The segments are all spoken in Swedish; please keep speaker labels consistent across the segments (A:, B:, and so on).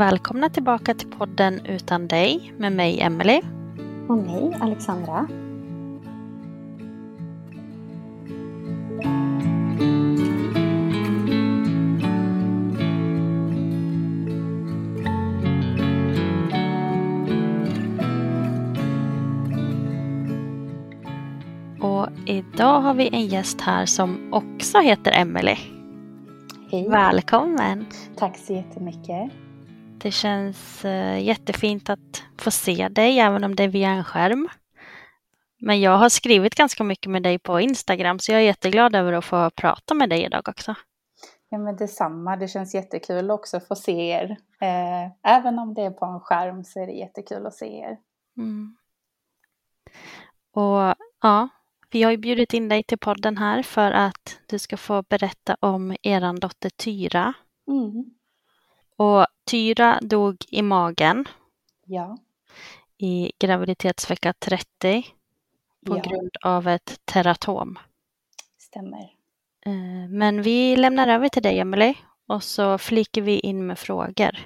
A: Välkomna tillbaka till podden Utan dig med mig Emelie.
B: Och mig, Alexandra.
A: Och idag har vi en gäst här som också heter Emelie.
B: Hej.
A: Välkommen!
B: Tack så jättemycket.
A: Det känns eh, jättefint att få se dig även om det är via en skärm. Men jag har skrivit ganska mycket med dig på Instagram så jag är jätteglad över att få prata med dig idag också.
B: Ja, men detsamma. Det känns jättekul också att få se er. Eh, även om det är på en skärm så är det jättekul att se er.
A: Mm. Och ja, vi har ju bjudit in dig till podden här för att du ska få berätta om eran dotter Tyra.
B: Mm.
A: Och Tyra dog i magen
B: Ja.
A: i graviditetsvecka 30 på
B: Ja.
A: grund av ett teratom.
B: Stämmer.
A: Eh, Men vi lämnar över till dig, Emelie, och så flikar vi in med frågor.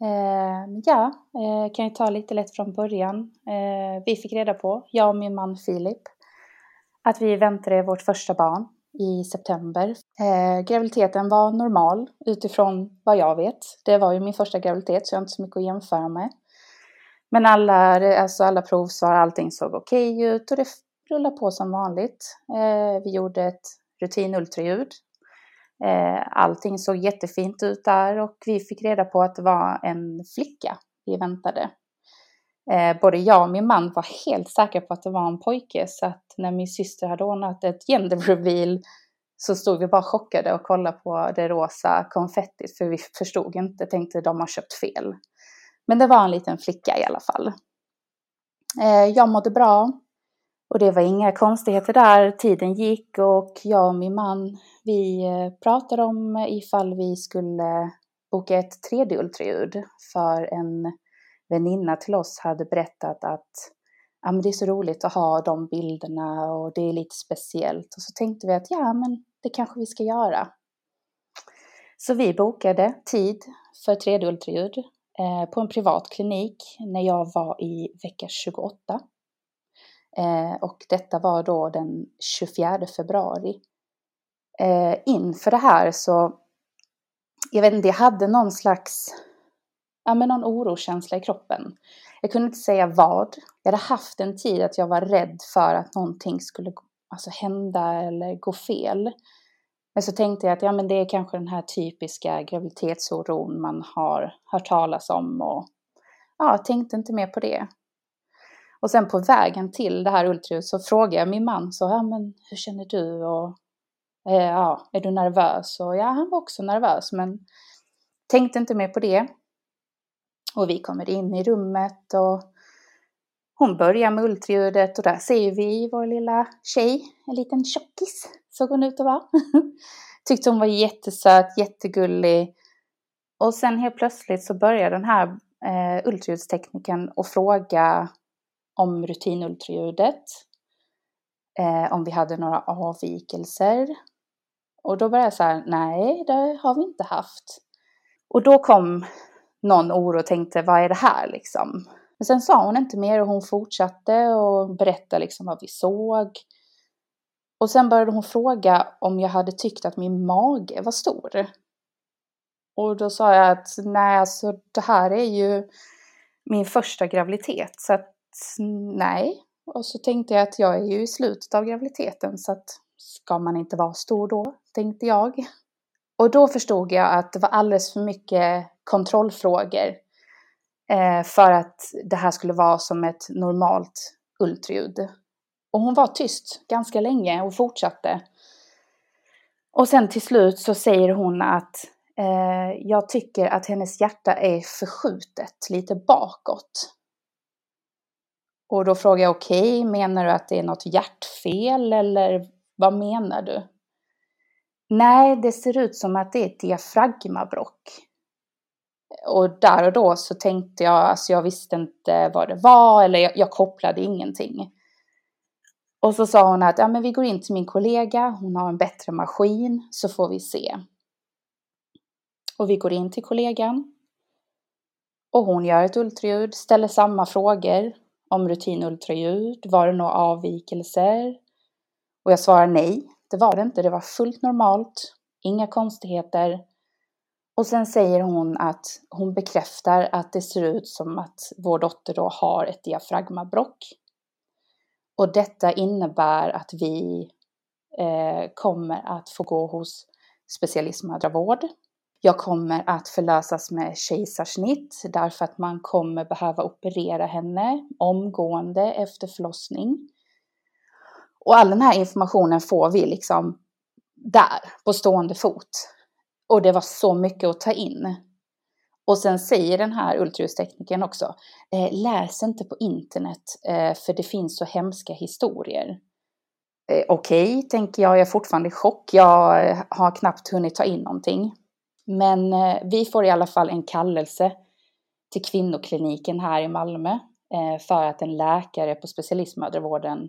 B: Eh, ja, eh, kan jag ta lite lätt från början. Eh, vi fick reda på, jag och min man Filip, att vi väntade vårt första barn i september. Eh, graviditeten var normal utifrån vad jag vet. Det var ju min första graviditet så jag har inte så mycket att jämföra med. Men alla, alltså alla provsvar, allting såg okej ut och det rullade på som vanligt. Eh, vi gjorde ett rutinultraljud. Eh, allting såg jättefint ut där och vi fick reda på att det var en flicka vi väntade. Eh, både jag och min man var helt säkra på att det var en pojke så att när min syster hade ordnat ett gender reveal så stod vi bara chockade och kollade på det rosa konfettit för vi förstod inte, tänkte de har köpt fel. Men det var en liten flicka i alla fall. Eh, jag mådde bra och det var inga konstigheter där. Tiden gick och jag och min man vi eh, pratade om ifall vi skulle boka ett 3D-ultraljud för en väninna till oss hade berättat att ja, men det är så roligt att ha de bilderna och det är lite speciellt. Och så tänkte vi att ja, men det kanske vi ska göra. Så vi bokade tid för 3D-ultraljud eh, på en privat klinik när jag var i vecka 28. Eh, och detta var då den 24 februari. Eh, inför det här så, jag vet inte, jag hade någon slags ja, men någon oroskänsla i kroppen. Jag kunde inte säga vad. Jag hade haft en tid att jag var rädd för att någonting skulle alltså, hända eller gå fel. Men så tänkte jag att ja, men det är kanske den här typiska graviditetsoron man har hört talas om och ja, jag tänkte inte mer på det. Och sen på vägen till det här ultraljudet så frågade jag min man så, ja men hur känner du och eh, ja, är du nervös? Och ja, han var också nervös men tänkte inte mer på det. Och vi kommer in i rummet och hon börjar med ultraljudet och där ser vi vår lilla tjej, en liten tjockis, såg hon ut att vara. Tyckte hon var jättesöt, jättegullig. Och sen helt plötsligt så börjar den här eh, ultraljudsteknikern att fråga om rutinultraljudet. Eh, om vi hade några avvikelser. Och då började jag så här, nej det har vi inte haft. Och då kom någon oro och tänkte, vad är det här liksom? Men sen sa hon inte mer och hon fortsatte och berättade liksom vad vi såg. Och sen började hon fråga om jag hade tyckt att min mage var stor. Och då sa jag att nej, alltså det här är ju min första graviditet så att nej. Och så tänkte jag att jag är ju i slutet av graviditeten så att ska man inte vara stor då, tänkte jag. Och då förstod jag att det var alldeles för mycket kontrollfrågor eh, för att det här skulle vara som ett normalt ultraljud. Och hon var tyst ganska länge och fortsatte. Och sen till slut så säger hon att eh, jag tycker att hennes hjärta är förskjutet lite bakåt. Och då frågar jag okej, okay, menar du att det är något hjärtfel eller vad menar du? Nej, det ser ut som att det är ett diafragmabrock. Och där och då så tänkte jag, alltså jag visste inte vad det var eller jag, jag kopplade ingenting. Och så sa hon att ja, men vi går in till min kollega, hon har en bättre maskin, så får vi se. Och vi går in till kollegan. Och hon gör ett ultraljud, ställer samma frågor om rutinultraljud, var det några avvikelser? Och jag svarar nej, det var det inte, det var fullt normalt, inga konstigheter. Och sen säger hon att hon bekräftar att det ser ut som att vår dotter då har ett diafragmabrock. Och detta innebär att vi eh, kommer att få gå hos specialistmödravård. Jag kommer att förlösas med kejsarsnitt därför att man kommer behöva operera henne omgående efter förlossning. Och all den här informationen får vi liksom där, på stående fot. Och det var så mycket att ta in. Och sen säger den här ultraljudsteknikern också, eh, läs inte på internet eh, för det finns så hemska historier. Eh, Okej, okay, tänker jag, jag är fortfarande i chock. Jag eh, har knappt hunnit ta in någonting. Men eh, vi får i alla fall en kallelse till kvinnokliniken här i Malmö eh, för att en läkare på specialistmödravården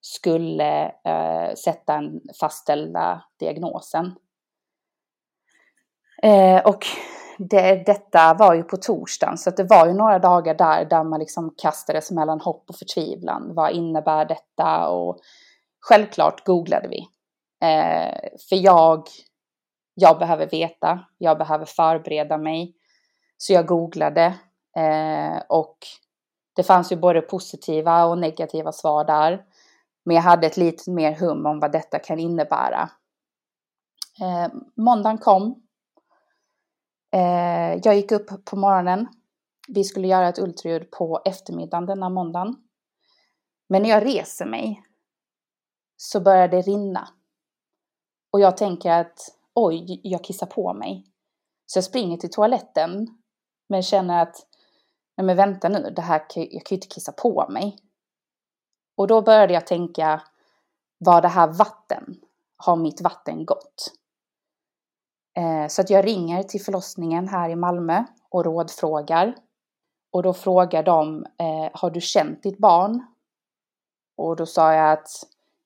B: skulle eh, sätta den fastställda diagnosen. Eh, och det, detta var ju på torsdagen, så det var ju några dagar där, där man liksom kastades mellan hopp och förtvivlan. Vad innebär detta? Och självklart googlade vi. Eh, för jag, jag behöver veta, jag behöver förbereda mig. Så jag googlade eh, och det fanns ju både positiva och negativa svar där. Men jag hade ett lite mer hum om vad detta kan innebära. Eh, måndagen kom Eh, jag gick upp på morgonen. Vi skulle göra ett ultraljud på eftermiddagen denna måndagen. Men när jag reser mig så börjar det rinna. Och jag tänker att oj, jag kissar på mig. Så jag springer till toaletten men känner att nej men vänta nu, det här, jag kan ju inte kissa på mig. Och då började jag tänka, var det här vatten? Har mitt vatten gått? Eh, så att jag ringer till förlossningen här i Malmö och rådfrågar. Och då frågar de, eh, har du känt ditt barn? Och då sa jag att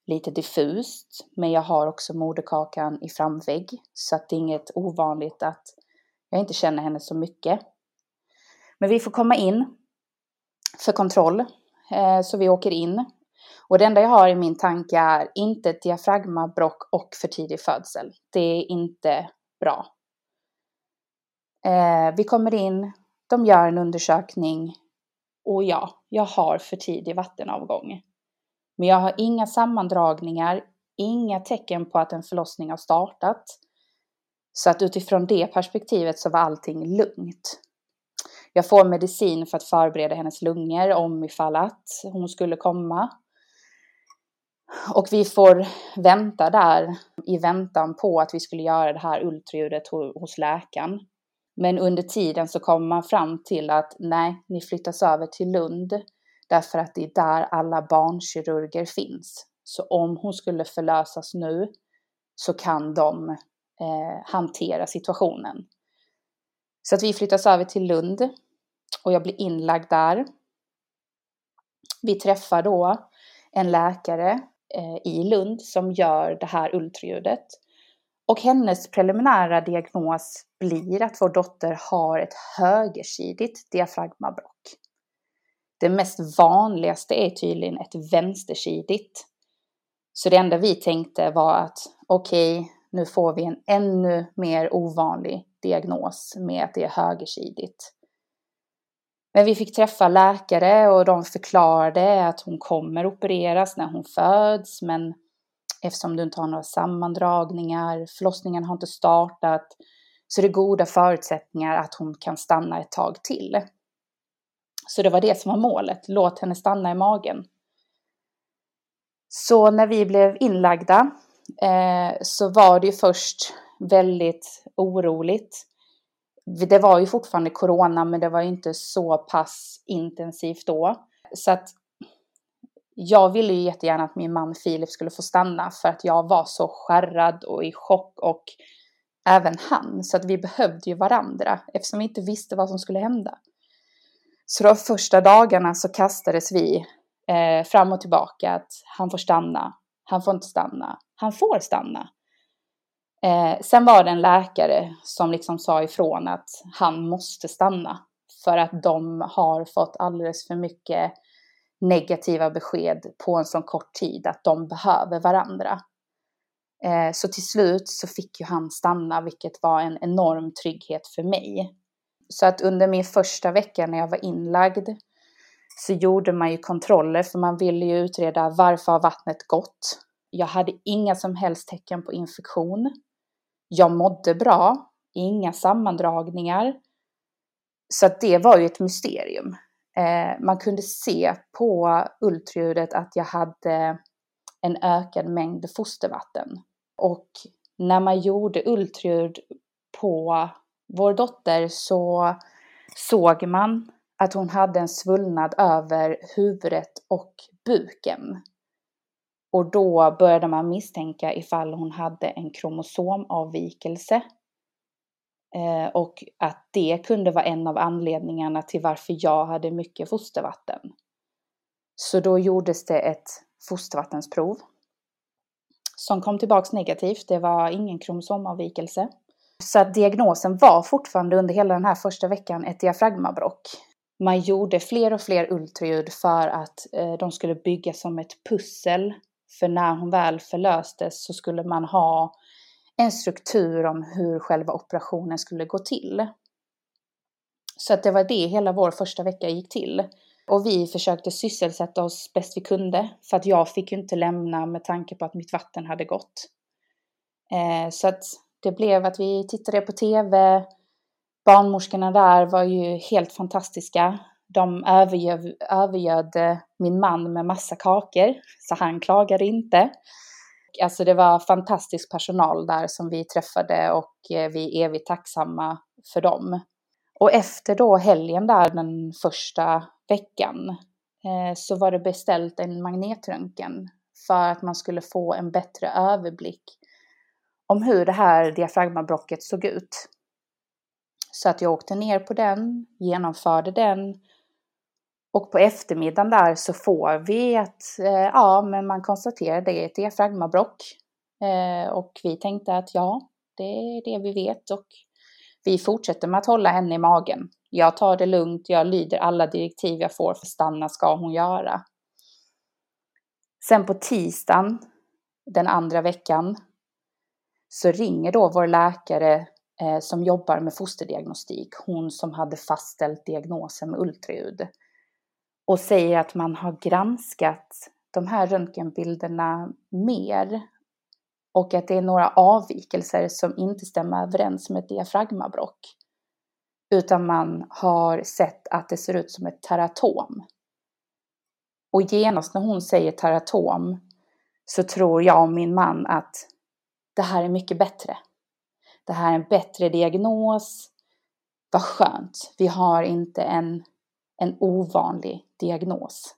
B: lite diffust, men jag har också moderkakan i framvägg. Så att det är inget ovanligt att jag inte känner henne så mycket. Men vi får komma in för kontroll. Eh, så vi åker in. Och det enda jag har i min tanke är inte diafragmabrock och för tidig födsel. Det är inte bra. Eh, vi kommer in, de gör en undersökning och ja, jag har för tidig vattenavgång. Men jag har inga sammandragningar, inga tecken på att en förlossning har startat. Så att utifrån det perspektivet så var allting lugnt. Jag får medicin för att förbereda hennes lungor om ifall att hon skulle komma. Och vi får vänta där i väntan på att vi skulle göra det här ultraljudet hos läkaren. Men under tiden så kommer man fram till att nej, ni flyttas över till Lund därför att det är där alla barnkirurger finns. Så om hon skulle förlösas nu så kan de eh, hantera situationen. Så att vi flyttas över till Lund och jag blir inlagd där. Vi träffar då en läkare Eh, i Lund som gör det här ultraljudet. Och hennes preliminära diagnos blir att vår dotter har ett högersidigt diafragmabrock. Det mest vanligaste är tydligen ett vänstersidigt. Så det enda vi tänkte var att okej, okay, nu får vi en ännu mer ovanlig diagnos med att det är högersidigt. Men vi fick träffa läkare och de förklarade att hon kommer opereras när hon föds, men eftersom du inte har några sammandragningar, förlossningen har inte startat, så är det goda förutsättningar att hon kan stanna ett tag till. Så det var det som var målet, låt henne stanna i magen. Så när vi blev inlagda eh, så var det ju först väldigt oroligt. Det var ju fortfarande corona, men det var ju inte så pass intensivt då. Så att jag ville ju jättegärna att min man Filip skulle få stanna för att jag var så skärrad och i chock och även han. Så att vi behövde ju varandra eftersom vi inte visste vad som skulle hända. Så de första dagarna så kastades vi eh, fram och tillbaka att han får stanna, han får inte stanna, han får stanna. Eh, sen var det en läkare som liksom sa ifrån att han måste stanna för att de har fått alldeles för mycket negativa besked på en sån kort tid att de behöver varandra. Eh, så till slut så fick ju han stanna, vilket var en enorm trygghet för mig. Så att under min första vecka när jag var inlagd så gjorde man ju kontroller för man ville ju utreda varför har vattnet gått. Jag hade inga som helst tecken på infektion. Jag mådde bra, inga sammandragningar. Så att det var ju ett mysterium. Eh, man kunde se på ultraljudet att jag hade en ökad mängd fostervatten. Och när man gjorde ultraljud på vår dotter så såg man att hon hade en svullnad över huvudet och buken. Och då började man misstänka ifall hon hade en kromosomavvikelse. Eh, och att det kunde vara en av anledningarna till varför jag hade mycket fostervatten. Så då gjordes det ett fostervattensprov som kom tillbaks negativt. Det var ingen kromosomavvikelse. Så att diagnosen var fortfarande under hela den här första veckan ett diafragmabrock. Man gjorde fler och fler ultraljud för att eh, de skulle bygga som ett pussel. För när hon väl förlöstes så skulle man ha en struktur om hur själva operationen skulle gå till. Så att det var det hela vår första vecka gick till. Och vi försökte sysselsätta oss bäst vi kunde för att jag fick ju inte lämna med tanke på att mitt vatten hade gått. Eh, så att det blev att vi tittade på tv. Barnmorskorna där var ju helt fantastiska. De övergöd, övergöd min man med massa kakor, så han klagade inte. Alltså det var fantastisk personal där som vi träffade och eh, vi är evigt tacksamma för dem. Och efter då helgen där den första veckan eh, så var det beställt en magnetröntgen för att man skulle få en bättre överblick om hur det här diafragmabrocket såg ut. Så att jag åkte ner på den, genomförde den och på eftermiddagen där så får vi att, eh, ja, men man konstaterar det är ett diafragmabrock. Eh, och vi tänkte att ja, det är det vi vet och vi fortsätter med att hålla henne i magen. Jag tar det lugnt, jag lyder alla direktiv jag får, för stanna ska hon göra. Sen på tisdagen, den andra veckan, så ringer då vår läkare eh, som jobbar med fosterdiagnostik, hon som hade fastställt diagnosen med ultraljud, och säger att man har granskat de här röntgenbilderna mer och att det är några avvikelser som inte stämmer överens med ett diafragmabrock. Utan man har sett att det ser ut som ett teratom. Och genast när hon säger teratom så tror jag och min man att det här är mycket bättre. Det här är en bättre diagnos. Vad skönt, vi har inte en, en ovanlig diagnos.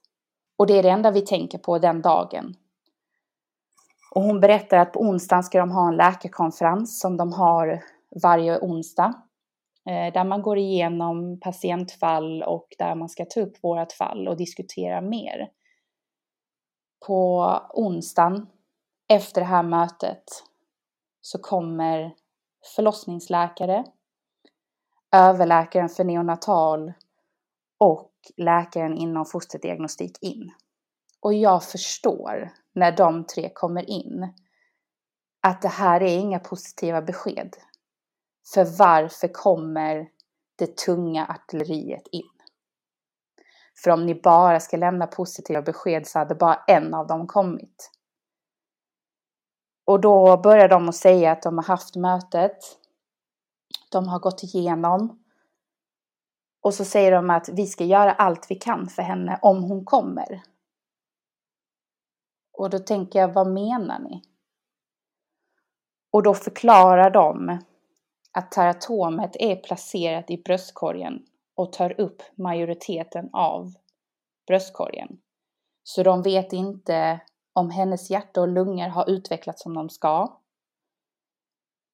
B: Och det är det enda vi tänker på den dagen. Och hon berättar att på onsdagen ska de ha en läkarkonferens som de har varje onsdag. Eh, där man går igenom patientfall och där man ska ta upp vårt fall och diskutera mer. På onsdagen efter det här mötet så kommer förlossningsläkare, överläkaren för neonatal och läkaren inom fosterdiagnostik in. Och jag förstår när de tre kommer in att det här är inga positiva besked. För varför kommer det tunga artilleriet in? För om ni bara ska lämna positiva besked så hade bara en av dem kommit. Och då börjar de att säga att de har haft mötet. De har gått igenom. Och så säger de att vi ska göra allt vi kan för henne om hon kommer. Och då tänker jag, vad menar ni? Och då förklarar de att teratomet är placerat i bröstkorgen och tar upp majoriteten av bröstkorgen. Så de vet inte om hennes hjärta och lungor har utvecklats som de ska.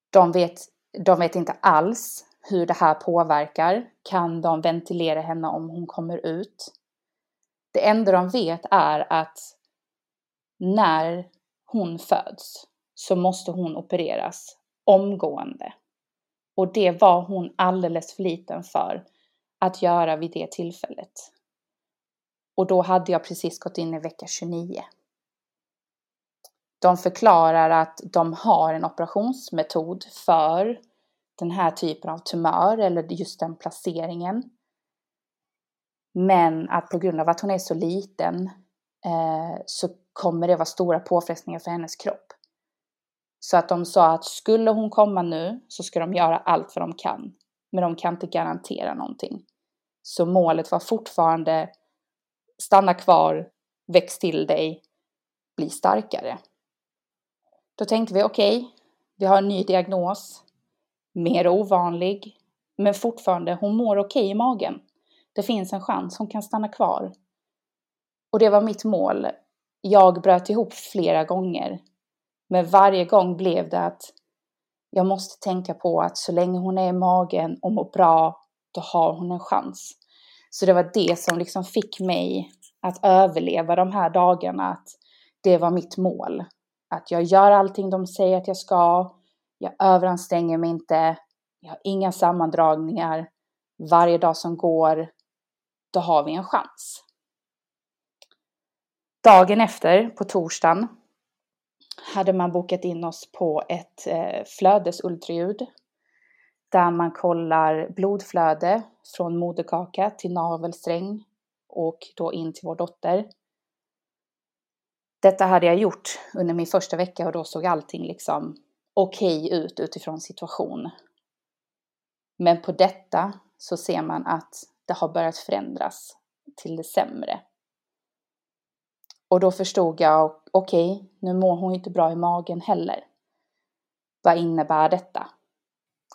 B: De vet, de vet inte alls hur det här påverkar. Kan de ventilera henne om hon kommer ut? Det enda de vet är att när hon föds så måste hon opereras omgående. Och det var hon alldeles för liten för att göra vid det tillfället. Och då hade jag precis gått in i vecka 29. De förklarar att de har en operationsmetod för den här typen av tumör eller just den placeringen. Men att på grund av att hon är så liten eh, så kommer det vara stora påfrestningar för hennes kropp. Så att de sa att skulle hon komma nu så ska de göra allt vad de kan. Men de kan inte garantera någonting. Så målet var fortfarande stanna kvar, väx till dig, bli starkare. Då tänkte vi okej, okay, vi har en ny diagnos, mer ovanlig, men fortfarande hon mår okej okay i magen. Det finns en chans, hon kan stanna kvar. Och det var mitt mål. Jag bröt ihop flera gånger men varje gång blev det att jag måste tänka på att så länge hon är i magen och mår bra, då har hon en chans. Så det var det som liksom fick mig att överleva de här dagarna, att det var mitt mål. Att jag gör allting de säger att jag ska, jag överanstränger mig inte, jag har inga sammandragningar. Varje dag som går, då har vi en chans. Dagen efter, på torsdagen, hade man bokat in oss på ett eh, flödesultraljud där man kollar blodflöde från moderkaka till navelsträng och då in till vår dotter. Detta hade jag gjort under min första vecka och då såg allting liksom okej okay ut utifrån situation. Men på detta så ser man att det har börjat förändras till det sämre. Och då förstod jag, okej, okay, nu mår hon inte bra i magen heller. Vad innebär detta?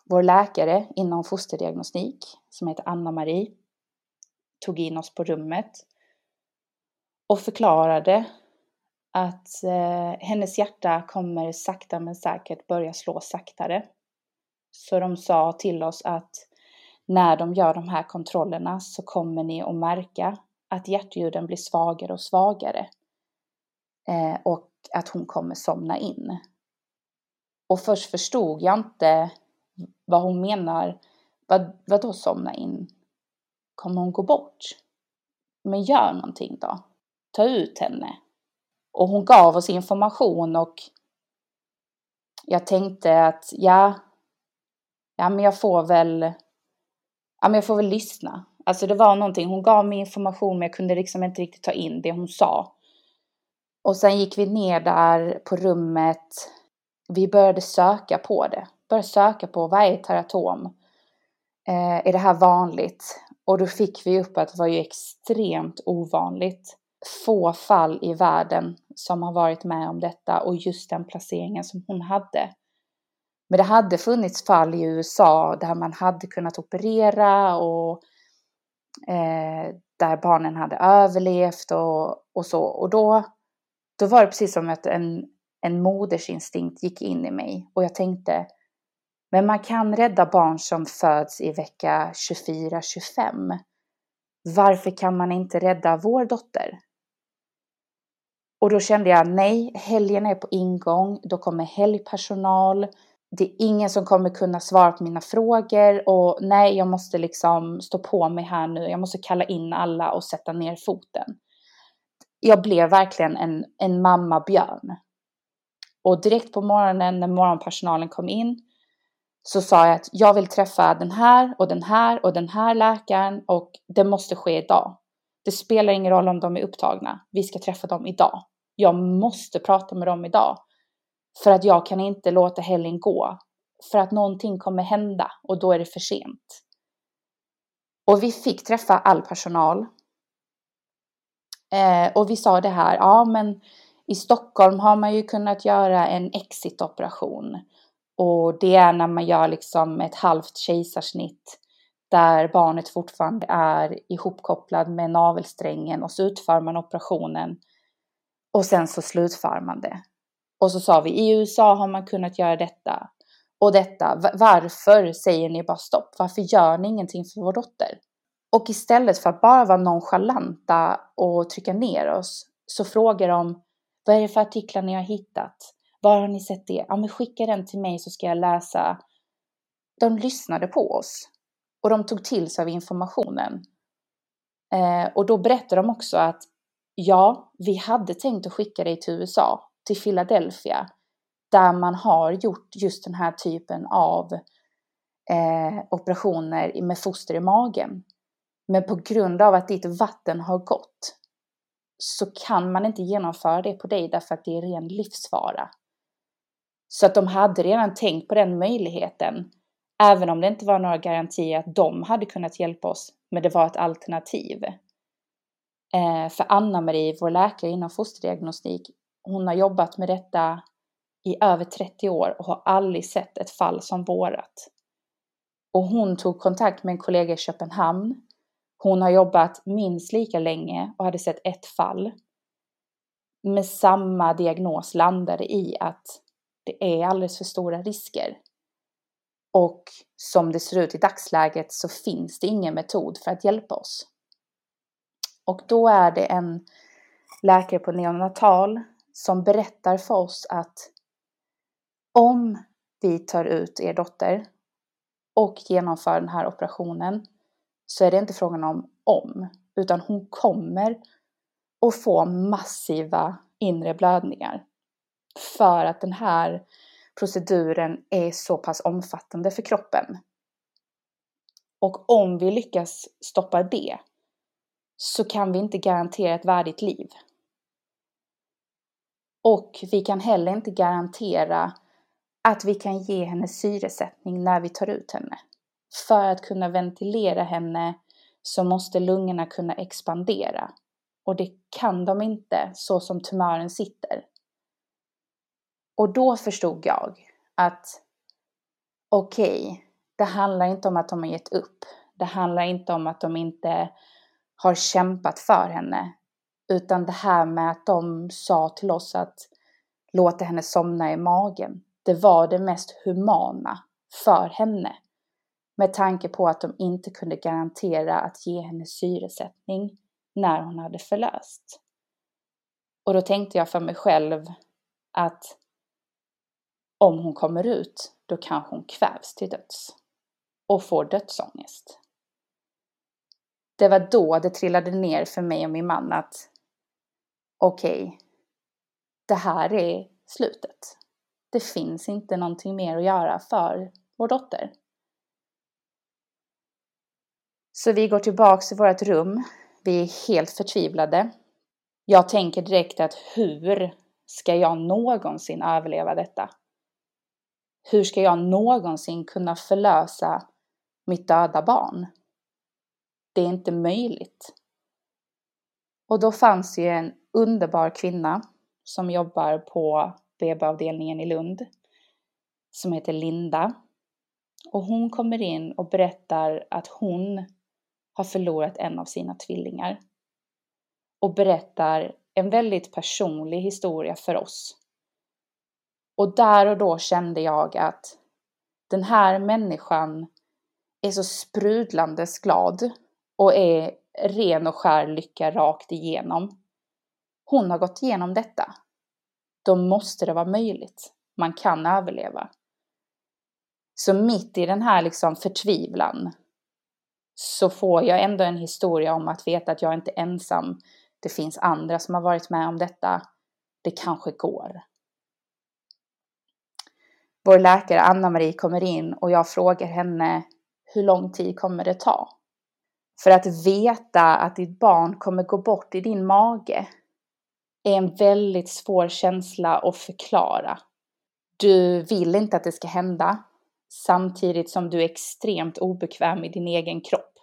B: Vår läkare inom fosterdiagnostik, som heter Anna-Marie, tog in oss på rummet och förklarade att eh, hennes hjärta kommer sakta men säkert börja slå saktare. Så de sa till oss att när de gör de här kontrollerna så kommer ni att märka att hjärtljuden blir svagare och svagare eh, och att hon kommer somna in. Och först förstod jag inte vad hon menar. Vad, vad då somna in? Kommer hon gå bort? Men gör någonting då. Ta ut henne. Och hon gav oss information och jag tänkte att ja, ja men jag får väl, ja men jag får väl lyssna. Alltså det var någonting, hon gav mig information men jag kunde liksom inte riktigt ta in det hon sa. Och sen gick vi ner där på rummet. Vi började söka på det. Började söka på vad är teratom? Eh, är det här vanligt? Och då fick vi upp att det var ju extremt ovanligt. Få fall i världen som har varit med om detta och just den placeringen som hon hade. Men det hade funnits fall i USA där man hade kunnat operera och eh, där barnen hade överlevt och, och så. Och då då var det precis som att en, en modersinstinkt gick in i mig och jag tänkte, men man kan rädda barn som föds i vecka 24-25. Varför kan man inte rädda vår dotter? Och då kände jag, nej, helgen är på ingång, då kommer helgpersonal, det är ingen som kommer kunna svara på mina frågor och nej, jag måste liksom stå på mig här nu, jag måste kalla in alla och sätta ner foten. Jag blev verkligen en, en mamma björn. Och direkt på morgonen när morgonpersonalen kom in så sa jag att jag vill träffa den här och den här och den här läkaren och det måste ske idag. Det spelar ingen roll om de är upptagna. Vi ska träffa dem idag. Jag måste prata med dem idag. För att jag kan inte låta helgen gå. För att någonting kommer hända och då är det för sent. Och vi fick träffa all personal. Eh, och vi sa det här, ja men i Stockholm har man ju kunnat göra en exitoperation. Och det är när man gör liksom ett halvt kejsarsnitt där barnet fortfarande är ihopkopplad med navelsträngen och så utför man operationen och sen så slutför man det. Och så sa vi, i USA har man kunnat göra detta och detta. Varför säger ni bara stopp? Varför gör ni ingenting för vår dotter? Och istället för att bara vara nonchalanta och trycka ner oss så frågar de, vad är det för artiklar ni har hittat? Var har ni sett det? Ja, men skicka den till mig så ska jag läsa. De lyssnade på oss och de tog till sig av informationen. Eh, och då berättade de också att ja, vi hade tänkt att skicka dig till USA, till Philadelphia, där man har gjort just den här typen av eh, operationer med foster i magen. Men på grund av att ditt vatten har gått så kan man inte genomföra det på dig därför att det är ren livsfara. Så att de hade redan tänkt på den möjligheten, även om det inte var några garantier att de hade kunnat hjälpa oss, men det var ett alternativ. Eh, för Anna-Marie, vår läkare inom fosterdiagnostik, hon har jobbat med detta i över 30 år och har aldrig sett ett fall som vårat. Och hon tog kontakt med en kollega i Köpenhamn. Hon har jobbat minst lika länge och hade sett ett fall. Med samma diagnos landade i att det är alldeles för stora risker. Och som det ser ut i dagsläget så finns det ingen metod för att hjälpa oss. Och då är det en läkare på neonatal som berättar för oss att om vi tar ut er dotter och genomför den här operationen så är det inte frågan om om, utan hon kommer att få massiva inre blödningar. För att den här proceduren är så pass omfattande för kroppen. Och om vi lyckas stoppa det så kan vi inte garantera ett värdigt liv. Och vi kan heller inte garantera att vi kan ge henne syresättning när vi tar ut henne. För att kunna ventilera henne så måste lungorna kunna expandera. Och det kan de inte så som tumören sitter. Och då förstod jag att okej, okay, det handlar inte om att de har gett upp. Det handlar inte om att de inte har kämpat för henne. Utan det här med att de sa till oss att låta henne somna i magen. Det var det mest humana för henne. Med tanke på att de inte kunde garantera att ge henne syresättning när hon hade förlöst. Och då tänkte jag för mig själv att om hon kommer ut, då kanske hon kvävs till döds och får dödsångest det var då det trillade ner för mig och min man att okej, okay, det här är slutet. Det finns inte någonting mer att göra för vår dotter. Så vi går tillbaks till vårt rum. Vi är helt förtvivlade. Jag tänker direkt att hur ska jag någonsin överleva detta? Hur ska jag någonsin kunna förlösa mitt döda barn? det är inte möjligt. Och då fanns ju en underbar kvinna som jobbar på BB-avdelningen i Lund som heter Linda. Och hon kommer in och berättar att hon har förlorat en av sina tvillingar. Och berättar en väldigt personlig historia för oss. Och där och då kände jag att den här människan är så sprudlandes glad och är ren och skär lycka rakt igenom. Hon har gått igenom detta. Då måste det vara möjligt. Man kan överleva. Så mitt i den här liksom förtvivlan så får jag ändå en historia om att veta att jag inte är ensam. Det finns andra som har varit med om detta. Det kanske går. Vår läkare Anna-Marie kommer in och jag frågar henne hur lång tid kommer det ta? För att veta att ditt barn kommer gå bort i din mage är en väldigt svår känsla att förklara. Du vill inte att det ska hända samtidigt som du är extremt obekväm i din egen kropp.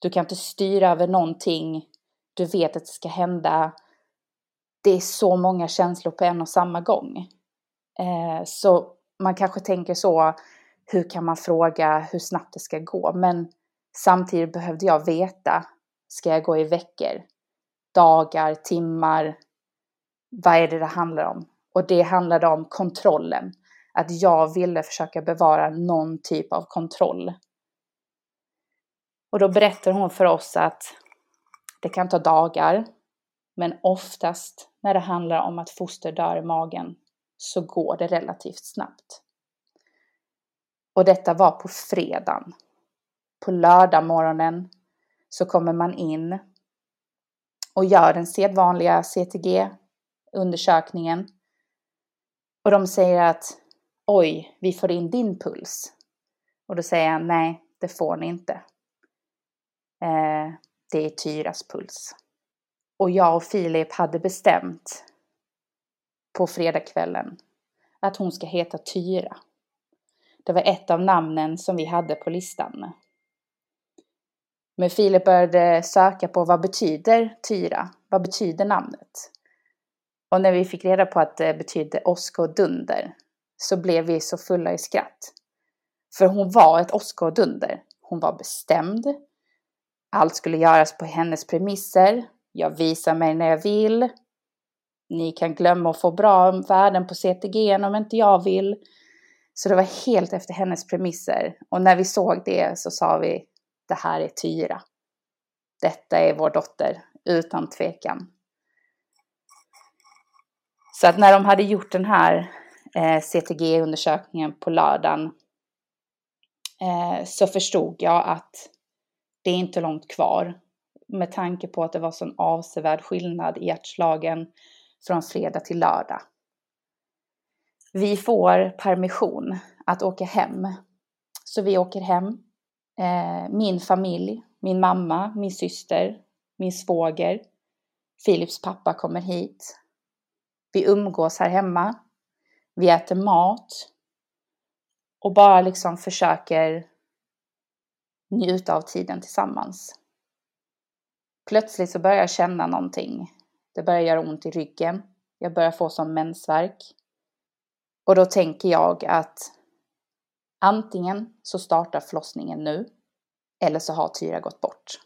B: Du kan inte styra över någonting. Du vet att det ska hända. Det är så många känslor på en och samma gång. Eh, så man kanske tänker så, hur kan man fråga hur snabbt det ska gå? Men samtidigt behövde jag veta, ska jag gå i veckor, dagar, timmar? Vad är det det handlar om? Och det handlade om kontrollen. Att jag ville försöka bevara någon typ av kontroll. Och då berättar hon för oss att det kan ta dagar, men oftast när det handlar om att foster dör i magen så går det relativt snabbt. Och detta var på fredagen. På lördag morgonen så kommer man in och gör den sedvanliga CTG-undersökningen. Och de säger att oj, vi får in din puls. Och då säger jag nej, det får ni inte. Eh, det är Tyras puls. Och jag och Filip hade bestämt på fredagskvällen att hon ska heta Tyra. Det var ett av namnen som vi hade på listan. Men Filip började söka på vad betyder Tyra? Vad betyder namnet? Och när vi fick reda på att det betydde åska och dunder så blev vi så fulla i skratt. För hon var ett åska och dunder. Hon var bestämd. Allt skulle göras på hennes premisser. Jag visar mig när jag vill. Ni kan glömma att få bra värden på CTG om inte jag vill. Så det var helt efter hennes premisser. Och när vi såg det så sa vi, det här är Tyra. Detta är vår dotter, utan tvekan. Så att när de hade gjort den här eh, CTG-undersökningen på lördagen eh, så förstod jag att det är inte långt kvar med tanke på att det var sån avsevärd skillnad i hjärtslagen från fredag till lördag. Vi får permission att åka hem. Så vi åker hem. Eh, min familj, min mamma, min syster, min svåger, Philips pappa kommer hit. Vi umgås här hemma. Vi äter mat. Och bara liksom försöker njuta av tiden tillsammans. Plötsligt så börjar jag känna någonting. Det börjar göra ont i ryggen. Jag börjar få som mensvärk. Och då tänker jag att antingen så startar förlossningen nu eller så har Tyra gått bort.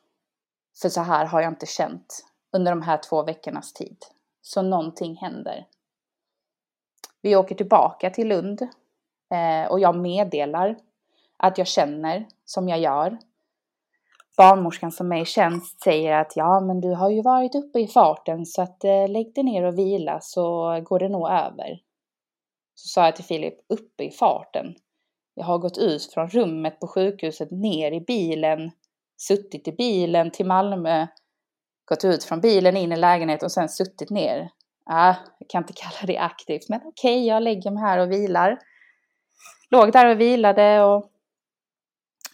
B: För så här har jag inte känt under de här två veckornas tid. Så någonting händer. Vi åker tillbaka till Lund eh, och jag meddelar att jag känner som jag gör. Barnmorskan som är i tjänst säger att ja, men du har ju varit uppe i farten så att eh, lägg dig ner och vila så går det nog över. Så sa jag till Filip, uppe i farten. Jag har gått ut från rummet på sjukhuset, ner i bilen, suttit i bilen till Malmö, gått ut från bilen in i lägenheten och sen suttit ner. Ah, jag kan inte kalla det aktivt, men okej, okay, jag lägger mig här och vilar. Låg där och vilade och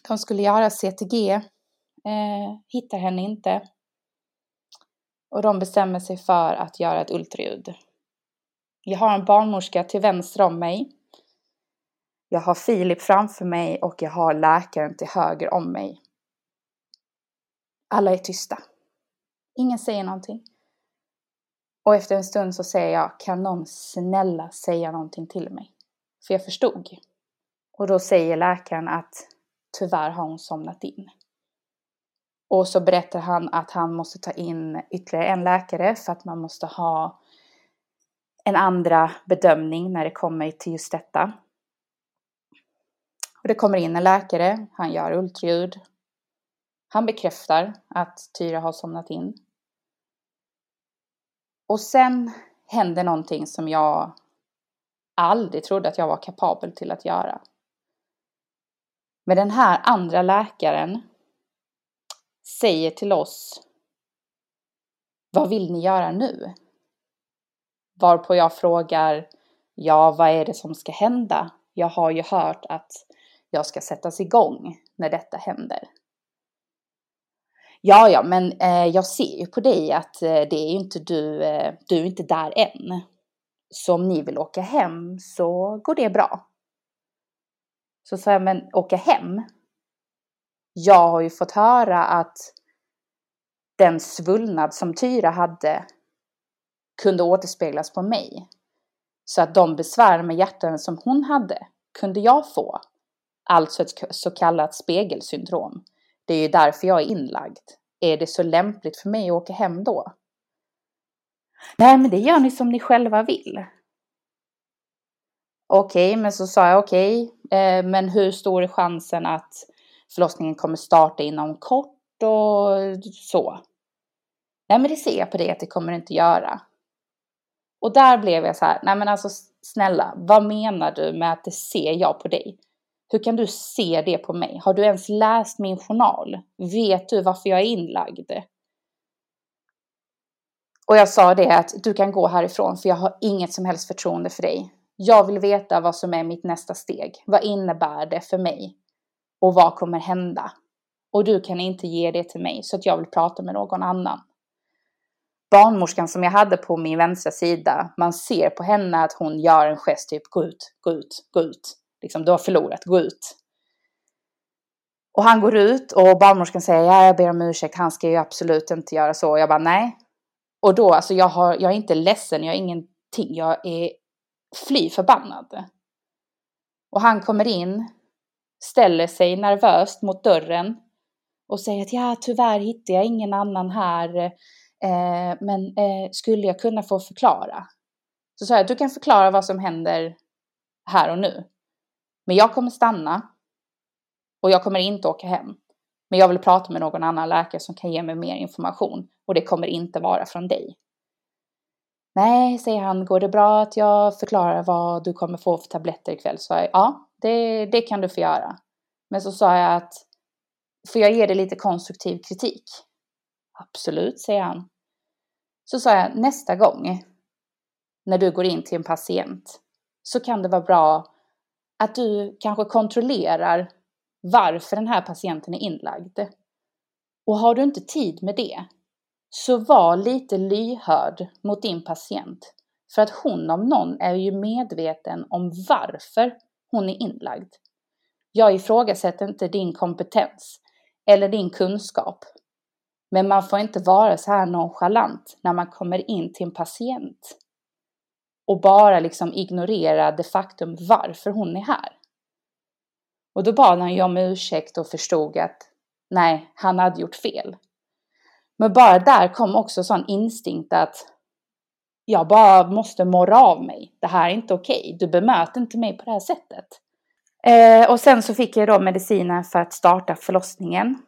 B: de skulle göra CTG. Eh, hittar henne inte. Och de bestämmer sig för att göra ett ultraljud. Jag har en barnmorska till vänster om mig. Jag har Filip framför mig och jag har läkaren till höger om mig. Alla är tysta. Ingen säger någonting. Och efter en stund så säger jag, kan någon snälla säga någonting till mig? För jag förstod. Och då säger läkaren att tyvärr har hon somnat in. Och så berättar han att han måste ta in ytterligare en läkare för att man måste ha en andra bedömning när det kommer till just detta. Och det kommer in en läkare, han gör ultraljud. Han bekräftar att Tyra har somnat in. Och sen händer någonting som jag aldrig trodde att jag var kapabel till att göra. Men den här andra läkaren säger till oss Vad vill ni göra nu? Varpå jag frågar Ja, vad är det som ska hända? Jag har ju hört att jag ska sättas igång när detta händer. Ja, ja, men eh, jag ser ju på dig att eh, det är ju inte du, eh, du är inte där än. Så om ni vill åka hem så går det bra. Så sa jag, men åka hem? Jag har ju fått höra att den svullnad som Tyra hade kunde återspeglas på mig. Så att de besvär med hjärtan som hon hade kunde jag få. Alltså ett så kallat spegelsyndrom. Det är ju därför jag är inlagd. Är det så lämpligt för mig att åka hem då? Nej, men det gör ni som ni själva vill. Okej, okay, men så sa jag okej, okay, eh, men hur stor är chansen att förlossningen kommer starta inom kort och så? Nej, men det ser jag på det att det kommer inte göra. Och där blev jag så här, nej men alltså snälla, vad menar du med att det ser jag på dig? Hur kan du se det på mig? Har du ens läst min journal? Vet du varför jag är inlagd? Och jag sa det att du kan gå härifrån för jag har inget som helst förtroende för dig. Jag vill veta vad som är mitt nästa steg. Vad innebär det för mig? Och vad kommer hända? Och du kan inte ge det till mig så att jag vill prata med någon annan. Barnmorskan som jag hade på min vänstra sida, man ser på henne att hon gör en gest typ gå ut, gå ut, gå ut. Liksom, du har förlorat, gå ut. Och han går ut och barnmorskan säger, ja jag ber om ursäkt, han ska ju absolut inte göra så. Och jag bara, nej. Och då, alltså jag, har, jag är inte ledsen, jag är ingenting, jag är fly förbannad. Och han kommer in, ställer sig nervöst mot dörren och säger att ja, tyvärr hittar jag ingen annan här, eh, men eh, skulle jag kunna få förklara? Så sa jag, du kan förklara vad som händer här och nu. Men jag kommer stanna och jag kommer inte åka hem. Men jag vill prata med någon annan läkare som kan ge mig mer information och det kommer inte vara från dig. Nej, säger han, går det bra att jag förklarar vad du kommer få för tabletter ikväll? Så jag, ja, det, det kan du få göra. Men så sa jag att, får jag ge dig lite konstruktiv kritik? Absolut, säger han. Så sa jag, nästa gång när du går in till en patient så kan det vara bra att du kanske kontrollerar varför den här patienten är inlagd. Och har du inte tid med det, så var lite lyhörd mot din patient. För att hon om någon är ju medveten om varför hon är inlagd. Jag ifrågasätter inte din kompetens eller din kunskap. Men man får inte vara så här nonchalant när man kommer in till en patient och bara liksom ignorera det faktum varför hon är här. Och då bad han ju om ursäkt och förstod att nej, han hade gjort fel. Men bara där kom också sån instinkt att jag bara måste morra av mig. Det här är inte okej. Okay. Du bemöter inte mig på det här sättet. Eh, och sen så fick jag då mediciner för att starta förlossningen.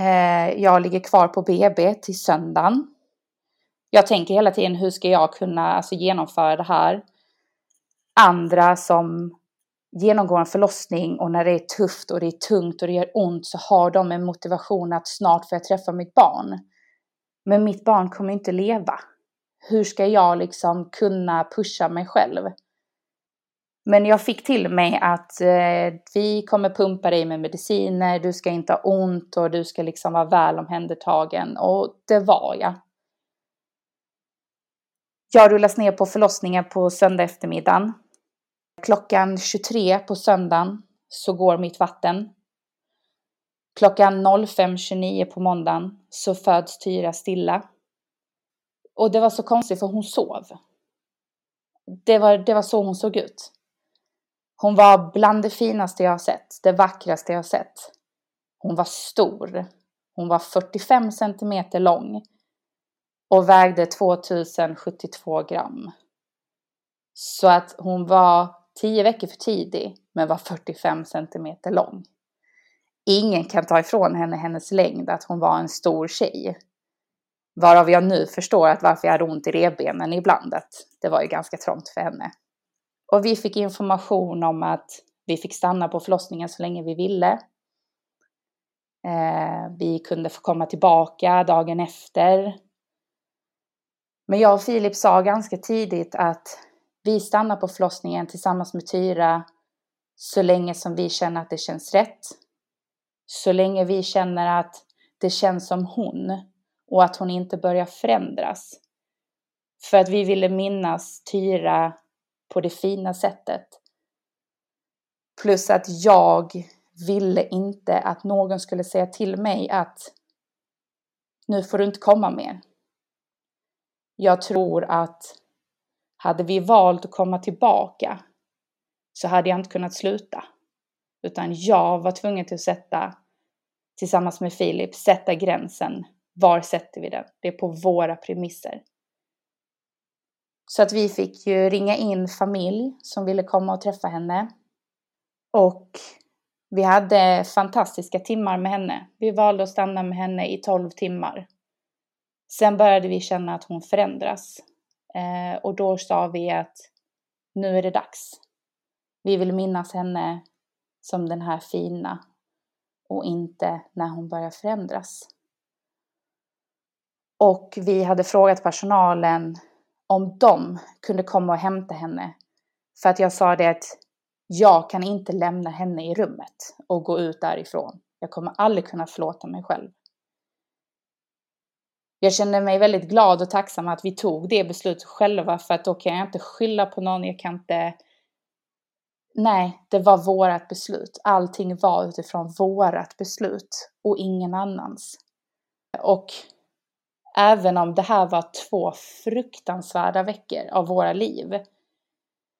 B: Eh, jag ligger kvar på BB till söndagen jag tänker hela tiden hur ska jag kunna alltså, genomföra det här? Andra som genomgår en förlossning och när det är tufft och det är tungt och det gör ont så har de en motivation att snart får jag träffa mitt barn. Men mitt barn kommer inte leva. Hur ska jag liksom kunna pusha mig själv? Men jag fick till mig att eh, vi kommer pumpa dig med mediciner, du ska inte ha ont och du ska liksom vara väl omhändertagen. Och det var jag. Jag rullas ner på förlossningen på söndag eftermiddagen. Klockan 23 på söndagen så går mitt vatten. Klockan 05.29 på måndagen så föds Tyra stilla. Och det var så konstigt för hon sov. Det var, det var så hon såg ut. Hon var bland det finaste jag har sett, det vackraste jag har sett. Hon var stor. Hon var 45 centimeter lång och vägde 2072 gram. Så att hon var 10 veckor för tidig men var 45 centimeter lång. Ingen kan ta ifrån henne hennes längd, att hon var en stor tjej. Varav jag nu förstår att varför jag hade ont i revbenen ibland, att det var ju ganska trångt för henne. Och vi fick information om att vi fick stanna på förlossningen så länge vi ville. Eh, vi kunde få komma tillbaka dagen efter. Men jag och Filip sa ganska tidigt att vi stannar på förlossningen tillsammans med Tyra så länge som vi känner att det känns rätt. Så länge vi känner att det känns som hon och att hon inte börjar förändras. För att vi ville minnas Tyra på det fina sättet. Plus att jag ville inte att någon skulle säga till mig att nu får du inte komma mer. Jag tror att hade vi valt att komma tillbaka så hade jag inte kunnat sluta. Utan jag var tvungen till att sätta, tillsammans med Filip, sätta gränsen. Var sätter vi den? Det är på våra premisser. Så att vi fick ju ringa in familj som ville komma och träffa henne. Och vi hade fantastiska timmar med henne. Vi valde att stanna med henne i 12 timmar. Sen började vi känna att hon förändras. Eh, och då sa vi att nu är det dags. Vi vill minnas henne som den här fina och inte när hon börjar förändras. Och vi hade frågat personalen om de kunde komma och hämta henne. För att jag sa det att jag kan inte lämna henne i rummet och gå ut därifrån. Jag kommer aldrig kunna förlåta mig själv. Jag kände mig väldigt glad och tacksam att vi tog det beslutet själva för att då kan jag inte skylla på någon, jag kan inte... Nej, det var vårat beslut. Allting var utifrån vårat beslut och ingen annans. Och även om det här var två fruktansvärda veckor av våra liv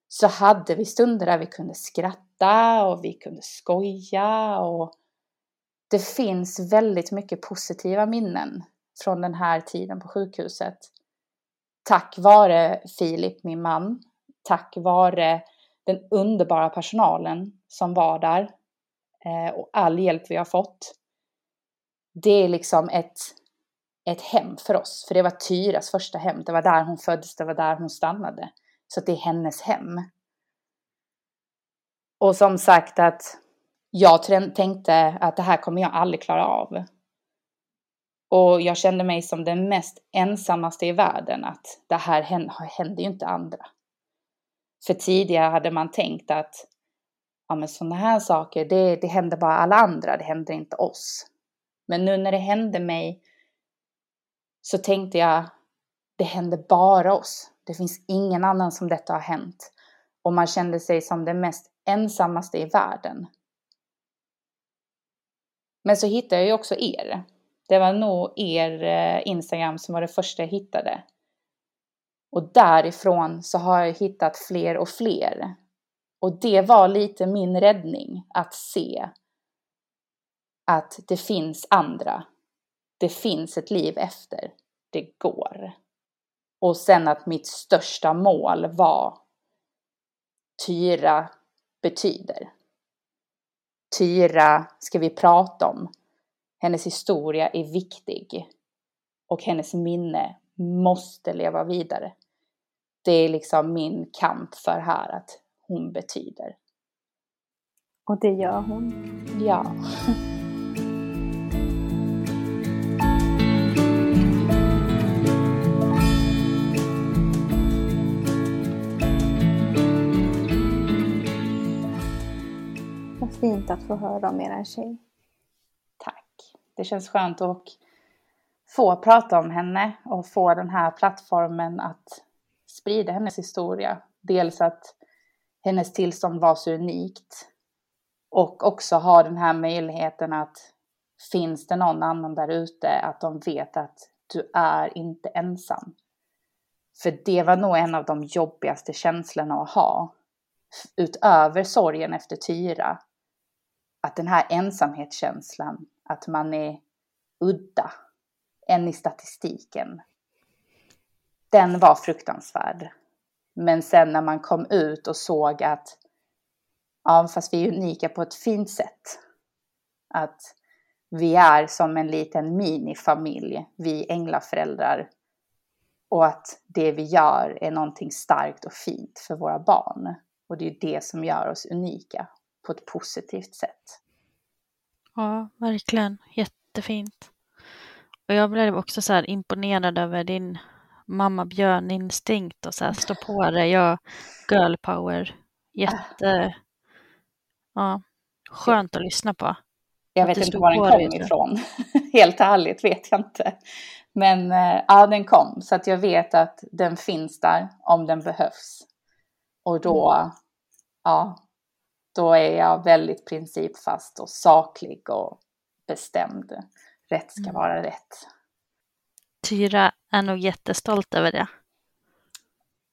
B: så hade vi stunder där vi kunde skratta och vi kunde skoja och det finns väldigt mycket positiva minnen från den här tiden på sjukhuset. Tack vare Filip, min man, tack vare den underbara personalen som var där eh, och all hjälp vi har fått. Det är liksom ett, ett hem för oss, för det var Tyras första hem. Det var där hon föddes, det var där hon stannade. Så det är hennes hem. Och som sagt att jag tänkte att det här kommer jag aldrig klara av. Och jag kände mig som den mest ensammaste i världen att det här händer ju inte andra. För tidigare hade man tänkt att ja, men sådana här saker, det, det händer bara alla andra, det händer inte oss. Men nu när det hände mig så tänkte jag, det händer bara oss. Det finns ingen annan som detta har hänt. Och man kände sig som den mest ensammaste i världen. Men så hittade jag ju också er. Det var nog er eh, Instagram som var det första jag hittade. Och därifrån så har jag hittat fler och fler. Och det var lite min räddning att se att det finns andra. Det finns ett liv efter. Det går. Och sen att mitt största mål var Tyra betyder. Tyra ska vi prata om. Hennes historia är viktig. Och hennes minne måste leva vidare. Det är liksom min kamp för här att hon betyder.
A: Och det gör hon.
B: Ja.
A: Fint att få höra om er tjej.
B: Tack. Det känns skönt att få prata om henne och få den här plattformen att sprida hennes historia. Dels att hennes tillstånd var så unikt och också ha den här möjligheten att finns det någon annan där ute att de vet att du är inte ensam. För det var nog en av de jobbigaste känslorna att ha. Utöver sorgen efter Tyra att den här ensamhetskänslan, att man är udda, en i statistiken. den var fruktansvärd. Men sen när man kom ut och såg att, ja fast vi är unika på ett fint sätt. Att vi är som en liten minifamilj, vi änglaföräldrar. Och att det vi gör är någonting starkt och fint för våra barn. Och det är det som gör oss unika på ett positivt sätt.
A: Ja, verkligen. Jättefint. Och jag blev också så här imponerad över din mamma björninstinkt och så här stå på dig. Jag girl power. Jätte... Ja, skönt att lyssna på.
B: Jag vet inte var den kom ifrån. Helt ärligt vet jag inte. Men eh, ja, den kom. Så att jag vet att den finns där om den behövs. Och då, mm. ja, då är jag väldigt principfast och saklig och bestämd. Rätt ska mm. vara rätt.
A: Tyra är nog jättestolt över det.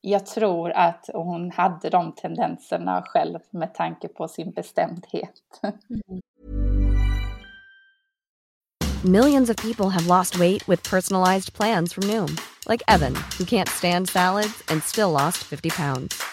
B: Jag tror att hon hade de tendenserna själv med tanke på sin bestämdhet. Mm.
C: Millions of people have lost weight with personalized plans from Noom. Like Evan, who can't stand salads and still lost 50 pounds.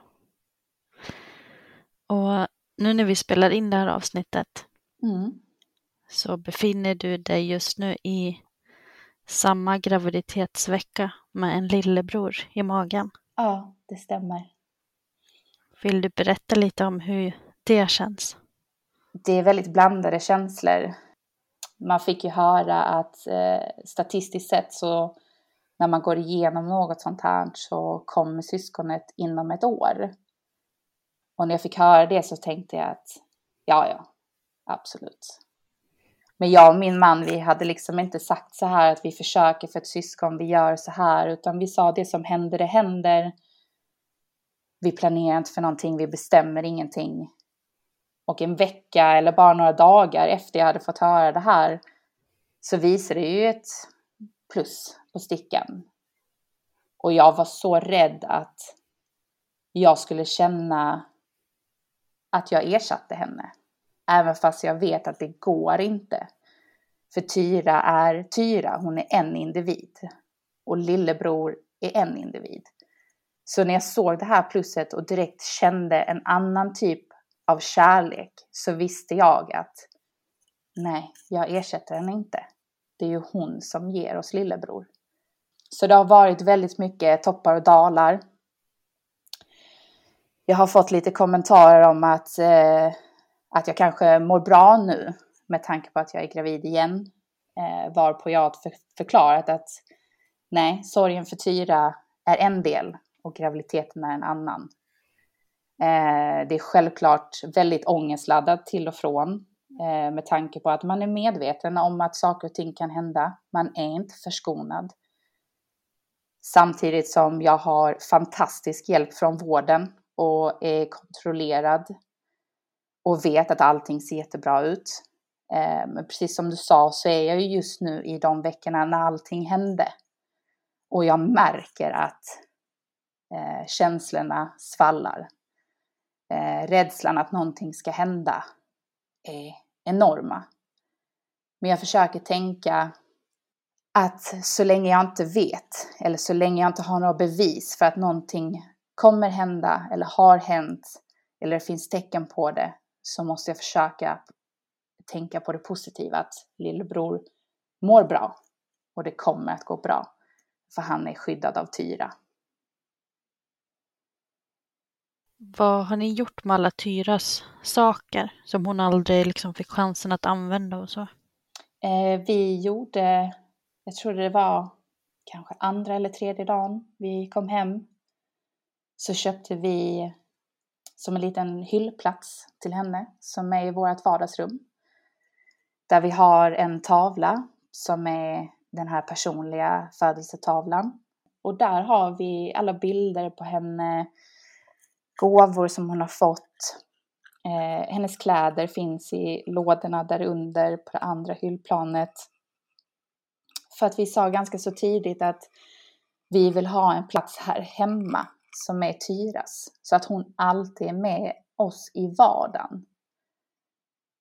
A: Och nu när vi spelar in det här avsnittet mm. så befinner du dig just nu i samma graviditetsvecka med en lillebror i magen.
B: Ja, det stämmer.
A: Vill du berätta lite om hur det känns?
B: Det är väldigt blandade känslor. Man fick ju höra att eh, statistiskt sett så när man går igenom något sånt här så kommer syskonet inom ett år. Och när jag fick höra det så tänkte jag att ja, ja, absolut. Men jag och min man, vi hade liksom inte sagt så här att vi försöker för ett syskon, vi gör så här, utan vi sa det som händer, det händer. Vi planerar inte för någonting, vi bestämmer ingenting. Och en vecka eller bara några dagar efter jag hade fått höra det här så visade det ju ett plus på stickan. Och jag var så rädd att jag skulle känna att jag ersatte henne. Även fast jag vet att det går inte. För Tyra är Tyra, hon är en individ. Och lillebror är en individ. Så när jag såg det här plusset och direkt kände en annan typ av kärlek så visste jag att nej, jag ersätter henne inte. Det är ju hon som ger oss lillebror. Så det har varit väldigt mycket toppar och dalar jag har fått lite kommentarer om att, eh, att jag kanske mår bra nu med tanke på att jag är gravid igen. Eh, varpå jag har för, förklarat att nej, sorgen för Tyra är en del och graviditeten är en annan. Eh, det är självklart väldigt ångestladdat till och från eh, med tanke på att man är medveten om att saker och ting kan hända. Man är inte förskonad. Samtidigt som jag har fantastisk hjälp från vården och är kontrollerad och vet att allting ser jättebra ut. Eh, men precis som du sa så är jag ju just nu i de veckorna när allting hände. Och jag märker att eh, känslorna svallar. Eh, rädslan att någonting ska hända är enorma. Men jag försöker tänka att så länge jag inte vet, eller så länge jag inte har några bevis för att någonting kommer hända eller har hänt eller det finns tecken på det så måste jag försöka tänka på det positiva att lillebror mår bra och det kommer att gå bra för han är skyddad av Tyra.
A: Vad har ni gjort med alla Tyras saker som hon aldrig liksom fick chansen att använda och så?
B: Eh, vi gjorde, jag tror det var kanske andra eller tredje dagen vi kom hem, så köpte vi som en liten hyllplats till henne som är i vårt vardagsrum. Där vi har en tavla som är den här personliga födelsetavlan. Och där har vi alla bilder på henne, gåvor som hon har fått. Eh, hennes kläder finns i lådorna där under på det andra hyllplanet. För att vi sa ganska så tidigt att vi vill ha en plats här hemma som är Tyras. Så att hon alltid är med oss i vardagen.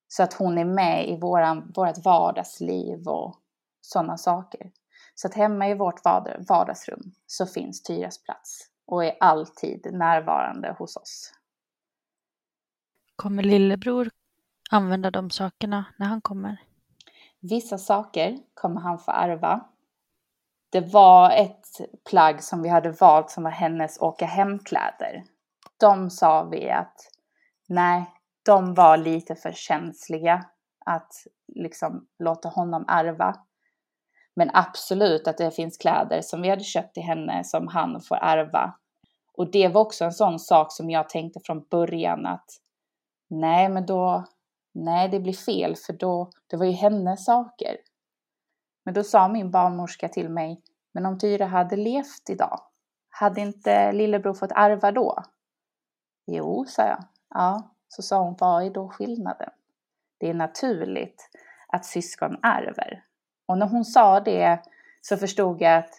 B: Så att hon är med i våran, vårt vardagsliv och sådana saker. Så att hemma i vårt vardagsrum så finns Tyras plats och är alltid närvarande hos oss.
A: Kommer lillebror använda de sakerna när han kommer?
B: Vissa saker kommer han få ärva. Det var ett plagg som vi hade valt som var hennes åka hemkläder. De sa vi att nej, de var lite för känsliga att liksom låta honom ärva. Men absolut att det finns kläder som vi hade köpt till henne som han får ärva. Och det var också en sån sak som jag tänkte från början att nej, men då, nej, det blir fel för då, det var ju hennes saker. Men då sa min barnmorska till mig, men om Tyra hade levt idag, hade inte lillebror fått ärva då? Jo, sa jag. Ja, så sa hon, vad är då skillnaden? Det är naturligt att syskon ärver. Och när hon sa det så förstod jag att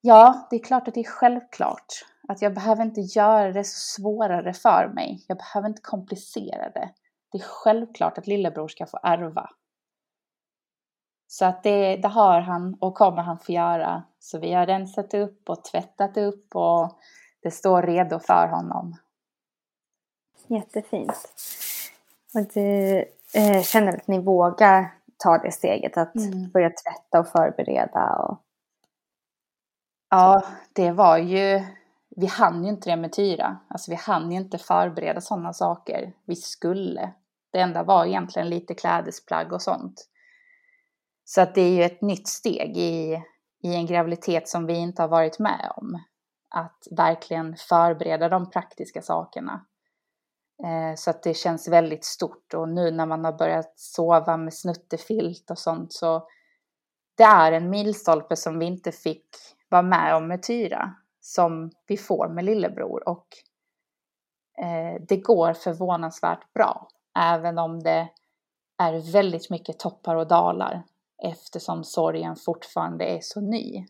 B: ja, det är klart att det är självklart att jag behöver inte göra det så svårare för mig. Jag behöver inte komplicera det. Det är självklart att lillebror ska få ärva. Så att det, det har han och kommer han få göra. Så vi har rensat upp och tvättat upp och det står redo för honom.
D: Jättefint. Och du eh, känner att ni vågar ta det steget att mm. börja tvätta och förbereda? Och...
B: Ja, det var ju... Vi hann ju inte det med Tyra. Alltså vi hann ju inte förbereda sådana saker. Vi skulle. Det enda var egentligen lite klädesplagg och sånt. Så att det är ju ett nytt steg i, i en graviditet som vi inte har varit med om. Att verkligen förbereda de praktiska sakerna. Eh, så att det känns väldigt stort och nu när man har börjat sova med snuttefilt och sånt så det är en milstolpe som vi inte fick vara med om med Tyra som vi får med lillebror och eh, det går förvånansvärt bra även om det är väldigt mycket toppar och dalar eftersom sorgen fortfarande är så ny.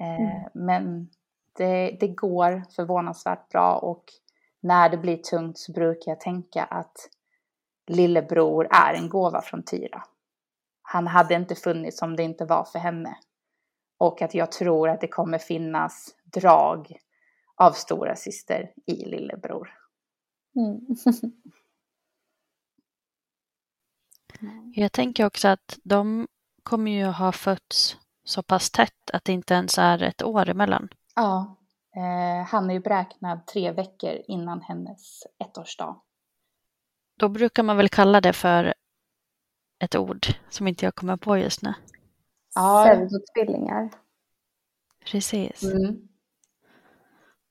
B: Eh, mm. Men det, det går förvånansvärt bra och när det blir tungt så brukar jag tänka att lillebror är en gåva från Tyra. Han hade inte funnits om det inte var för henne. Och att jag tror att det kommer finnas drag av stora syster i lillebror. Mm.
A: jag tänker också att de kommer ju ha fötts så pass tätt att det inte ens är ett år emellan.
B: Ja, Eh, han är ju beräknad tre veckor innan hennes ettårsdag.
A: Då brukar man väl kalla det för ett ord som inte jag kommer på just nu.
D: Ja. Pseudotvillingar.
A: Precis. Mm.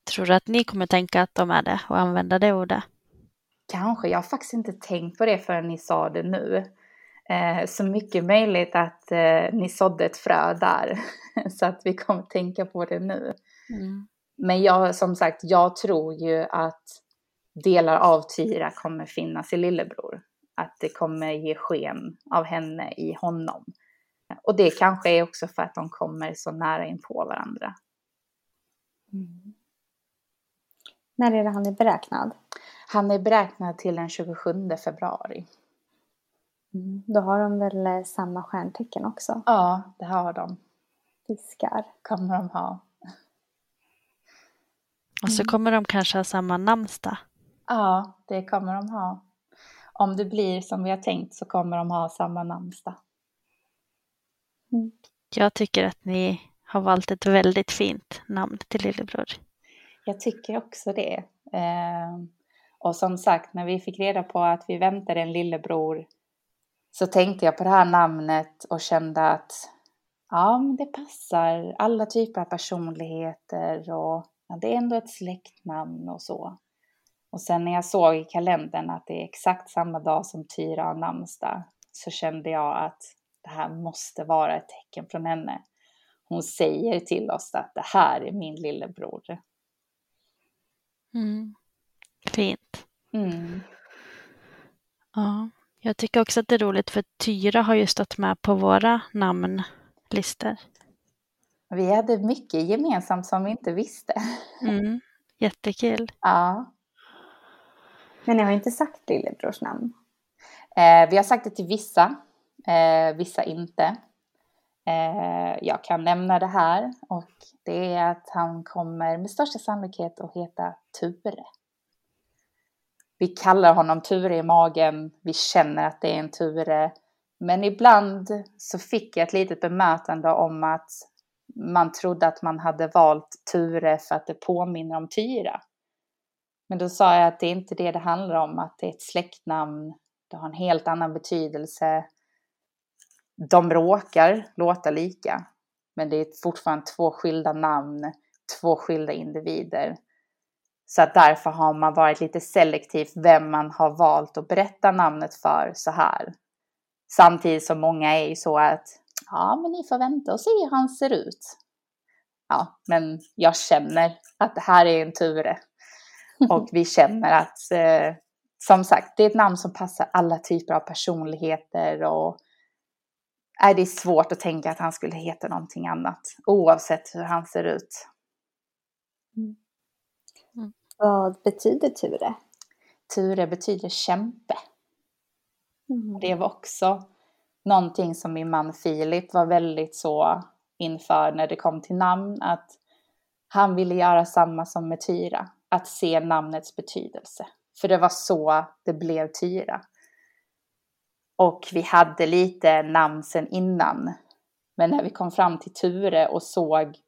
A: Tror du att ni kommer tänka att de är det och använda det ordet?
B: Kanske. Jag har faktiskt inte tänkt på det förrän ni sa det nu. Eh, så mycket möjligt att eh, ni sådde ett frö där. så att vi kommer tänka på det nu. Mm. Men jag, som sagt, jag tror ju att delar av Tyra kommer finnas i lillebror. Att det kommer ge sken av henne i honom. Och det kanske är också för att de kommer så nära in på varandra.
D: Mm. När är det han är beräknad?
B: Han är beräknad till den 27 februari.
D: Mm. Då har de väl eh, samma stjärntecken också?
B: Ja, det har de.
D: Fiskar.
B: Kommer de ha.
A: Och så mm. kommer de kanske ha samma namnsdag.
B: Ja, det kommer de ha. Om det blir som vi har tänkt så kommer de ha samma namnsdag.
A: Mm. Jag tycker att ni har valt ett väldigt fint namn till lillebror.
B: Jag tycker också det. Eh, och som sagt, när vi fick reda på att vi väntade en lillebror så tänkte jag på det här namnet och kände att ja, men det passar alla typer av personligheter och ja, det är ändå ett släktnamn och så. Och sen när jag såg i kalendern att det är exakt samma dag som Tyra har namnsdag så kände jag att det här måste vara ett tecken från henne. Hon säger till oss att det här är min lillebror.
A: Mm. Fint.
B: Mm.
A: Ja, jag tycker också att det är roligt för Tyra har ju stått med på våra namnlistor.
B: Vi hade mycket gemensamt som vi inte visste.
A: Mm. Jättekul.
B: Ja.
D: Men ni har inte sagt lillebrors namn?
B: Eh, vi har sagt det till vissa, eh, vissa inte. Eh, jag kan nämna det här och det är att han kommer med största sannolikhet att heta Ture. Vi kallar honom Ture i magen, vi känner att det är en Ture. Men ibland så fick jag ett litet bemötande om att man trodde att man hade valt Ture för att det påminner om Tyra. Men då sa jag att det är inte det det handlar om, att det är ett släktnamn, det har en helt annan betydelse. De råkar låta lika, men det är fortfarande två skilda namn, två skilda individer. Så att därför har man varit lite selektiv vem man har valt att berätta namnet för så här. Samtidigt som många är ju så att ja, men ni får vänta och se hur han ser ut. Ja, men jag känner att det här är en Ture. Och vi känner att, eh, som sagt, det är ett namn som passar alla typer av personligheter och är det svårt att tänka att han skulle heta någonting annat, oavsett hur han ser ut.
D: Mm. Vad betyder Ture?
B: Ture betyder kämpe. Mm. Det var också någonting som min man Filip var väldigt så inför när det kom till namn, att han ville göra samma som med Tyra, att se namnets betydelse. För det var så det blev Tyra. Och vi hade lite namn sen innan. Men när vi kom fram till Ture och såg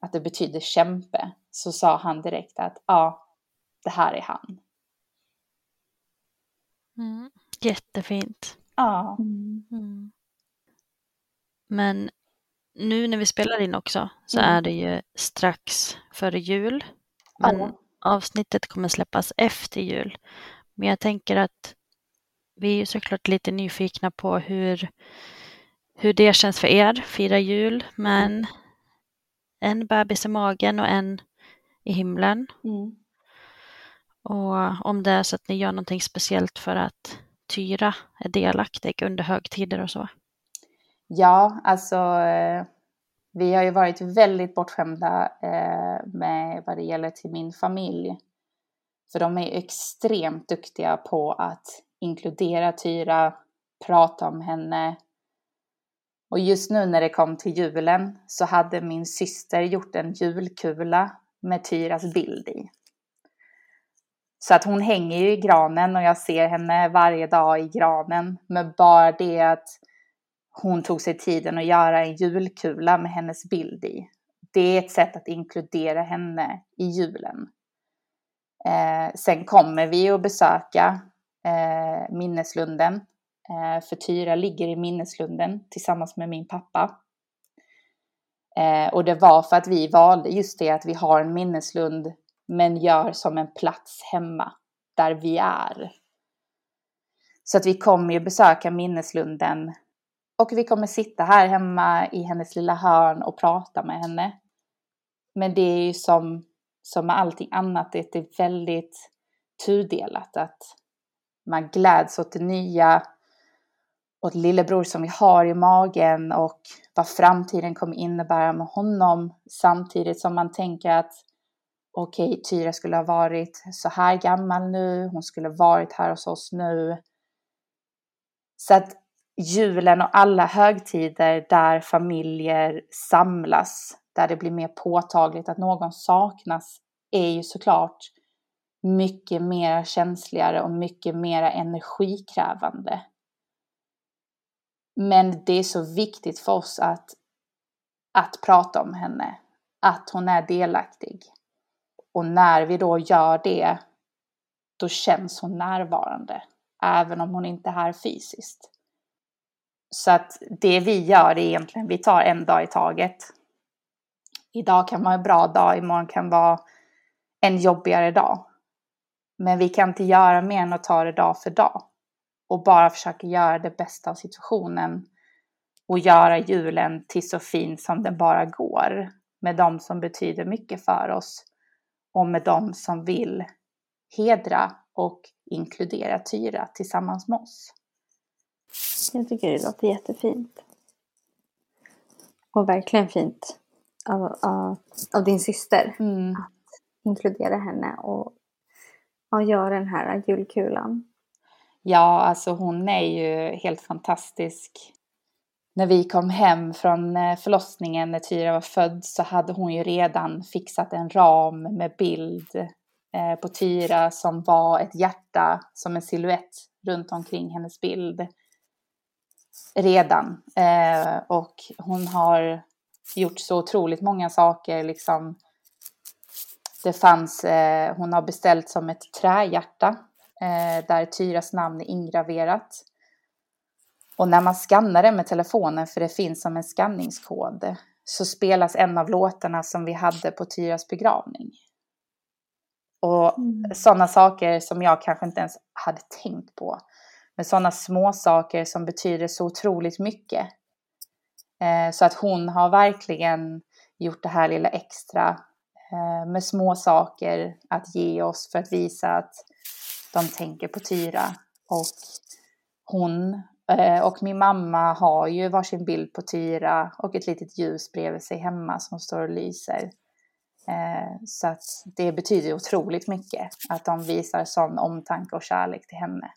B: att det betydde kämpe så sa han direkt att ja, det här är han.
A: Mm. Jättefint.
B: Ja.
A: Mm. Men nu när vi spelar in också så mm. är det ju strax före jul. Men ja. avsnittet kommer släppas efter jul. Men jag tänker att vi är ju såklart lite nyfikna på hur, hur det känns för er, fira jul, men en bebis i magen och en i himlen.
B: Mm.
A: Och om det är så att ni gör någonting speciellt för att Tyra är delaktig under högtider och så.
B: Ja, alltså eh, vi har ju varit väldigt bortskämda eh, med vad det gäller till min familj. För de är extremt duktiga på att inkludera Tyra, prata om henne. Och just nu när det kom till julen så hade min syster gjort en julkula med Tyras bild i. Så att hon hänger ju i granen och jag ser henne varje dag i granen. Men bara det att hon tog sig tiden att göra en julkula med hennes bild i. Det är ett sätt att inkludera henne i julen. Eh, sen kommer vi att besöka eh, minneslunden. Eh, för Tyra ligger i minneslunden tillsammans med min pappa. Eh, och det var för att vi valde just det att vi har en minneslund men gör som en plats hemma där vi är. Så att vi kommer ju besöka minneslunden och vi kommer sitta här hemma i hennes lilla hörn och prata med henne. Men det är ju som, som med allting annat, det är väldigt tudelat. Att man gläds åt det nya, åt lillebror som vi har i magen och vad framtiden kommer innebära med honom. Samtidigt som man tänker att okej, okay, Tyra skulle ha varit så här gammal nu, hon skulle ha varit här hos oss nu. Så att julen och alla högtider där familjer samlas, där det blir mer påtagligt att någon saknas, är ju såklart mycket mer känsligare och mycket mer energikrävande. Men det är så viktigt för oss att, att prata om henne, att hon är delaktig. Och när vi då gör det, då känns hon närvarande, även om hon inte är här fysiskt. Så att det vi gör är egentligen, vi tar en dag i taget. Idag kan vara en bra dag, imorgon kan vara en jobbigare dag. Men vi kan inte göra mer än att ta det dag för dag. Och bara försöka göra det bästa av situationen. Och göra julen till så fin som den bara går. Med de som betyder mycket för oss. Och med de som vill hedra och inkludera Tyra tillsammans med oss.
D: Jag tycker det låter jättefint. Och verkligen fint av, av, av din syster.
B: Mm.
D: Att inkludera henne och, och göra den här julkulan.
B: Ja, alltså hon är ju helt fantastisk. När vi kom hem från eh, förlossningen när Tyra var född så hade hon ju redan fixat en ram med bild eh, på Tyra som var ett hjärta som en siluett runt omkring hennes bild. Redan. Eh, och hon har gjort så otroligt många saker liksom. Det fanns, hon har beställt som ett trähjärta där Tyras namn är ingraverat. Och när man skannar det med telefonen, för det finns som en skanningskod, så spelas en av låtarna som vi hade på Tyras begravning. Och mm. sådana saker som jag kanske inte ens hade tänkt på. Men sådana små saker som betyder så otroligt mycket. Eh, så att hon har verkligen gjort det här lilla extra eh, med små saker att ge oss för att visa att de tänker på Tyra. Och hon och min mamma har ju varsin bild på Tyra och ett litet ljus bredvid sig hemma som står och lyser. Eh, så att det betyder otroligt mycket att de visar sån omtanke och kärlek till henne.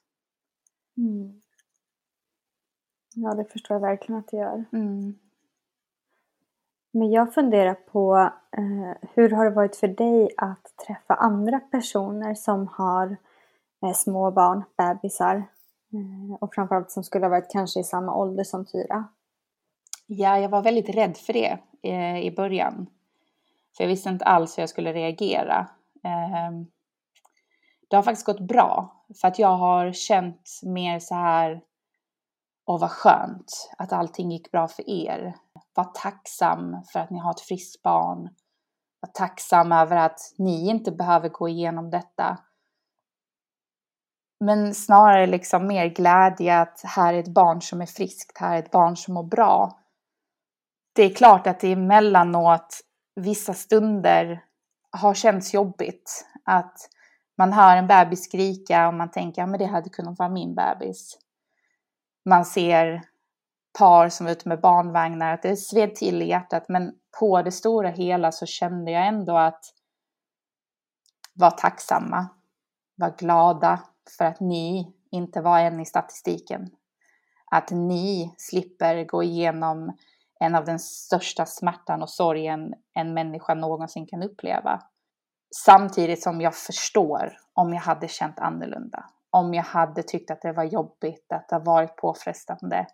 D: Mm. Ja, det förstår jag verkligen att det gör.
B: Mm.
D: Men jag funderar på eh, hur har det varit för dig att träffa andra personer som har eh, små barn, bebisar, Eh, Eh, och framförallt som skulle ha varit kanske i samma ålder som Tyra.
B: Ja, jag var väldigt rädd för det eh, i början. För jag visste inte alls hur jag skulle reagera. Ehm, det har faktiskt gått bra. För att jag har känt mer så här, åh vad skönt att allting gick bra för er. Var tacksam för att ni har ett friskt barn. Var tacksam över att ni inte behöver gå igenom detta. Men snarare liksom mer glädje att här är ett barn som är friskt, här är ett barn som mår bra. Det är klart att det emellanåt, vissa stunder, har känts jobbigt. Att man hör en bebis skrika och man tänker att ja, det hade kunnat vara min bebis. Man ser par som är ute med barnvagnar, att det sved till i hjärtat. Men på det stora hela så kände jag ändå att vara tacksamma, vara glada, för att ni inte var en i statistiken. Att ni slipper gå igenom en av den största smärtan och sorgen en människa någonsin kan uppleva. Samtidigt som jag förstår om jag hade känt annorlunda. Om jag hade tyckt att det var jobbigt, att det har varit påfrestande.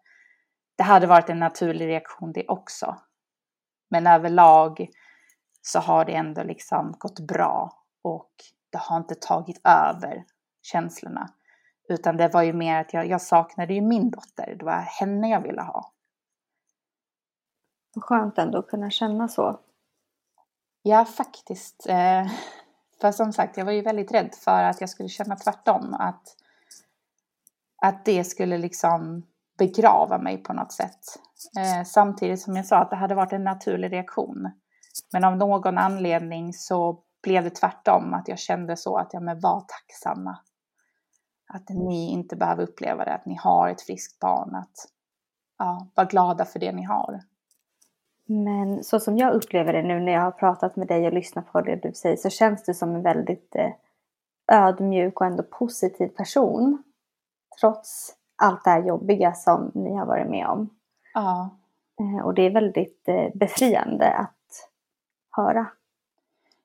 B: Det hade varit en naturlig reaktion det också. Men överlag så har det ändå liksom gått bra och det har inte tagit över känslorna. Utan det var ju mer att jag, jag saknade ju min dotter. Det var henne jag ville ha.
D: Vad skönt ändå att kunna känna så.
B: Ja, faktiskt. Eh, för som sagt, jag var ju väldigt rädd för att jag skulle känna tvärtom. Att, att det skulle liksom begrava mig på något sätt. Eh, samtidigt som jag sa att det hade varit en naturlig reaktion. Men av någon anledning så blev det tvärtom. Att jag kände så att jag men var tacksamma att ni inte behöver uppleva det, att ni har ett friskt barn, att ja, vara glada för det ni har.
D: Men så som jag upplever det nu när jag har pratat med dig och lyssnat på det du säger så känns du som en väldigt eh, ödmjuk och ändå positiv person. Trots allt det här jobbiga som ni har varit med om.
B: Ja.
D: Eh, och det är väldigt eh, befriande att höra.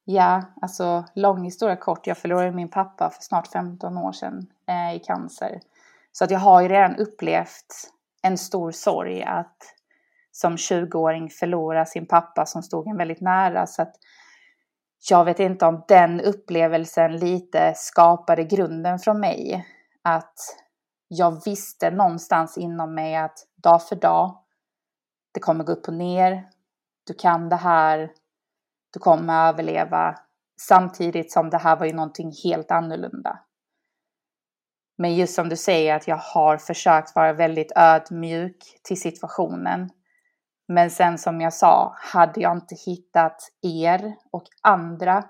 B: Ja, alltså lång historia kort. Jag förlorade min pappa för snart 15 år sedan eh, i cancer. Så att jag har ju redan upplevt en stor sorg att som 20-åring förlora sin pappa som stod en väldigt nära. Så att jag vet inte om den upplevelsen lite skapade grunden från mig. Att jag visste någonstans inom mig att dag för dag, det kommer gå upp och ner, du kan det här, du kommer överleva. Samtidigt som det här var ju någonting helt annorlunda. Men just som du säger att jag har försökt vara väldigt ödmjuk till situationen. Men sen som jag sa, hade jag inte hittat er och andra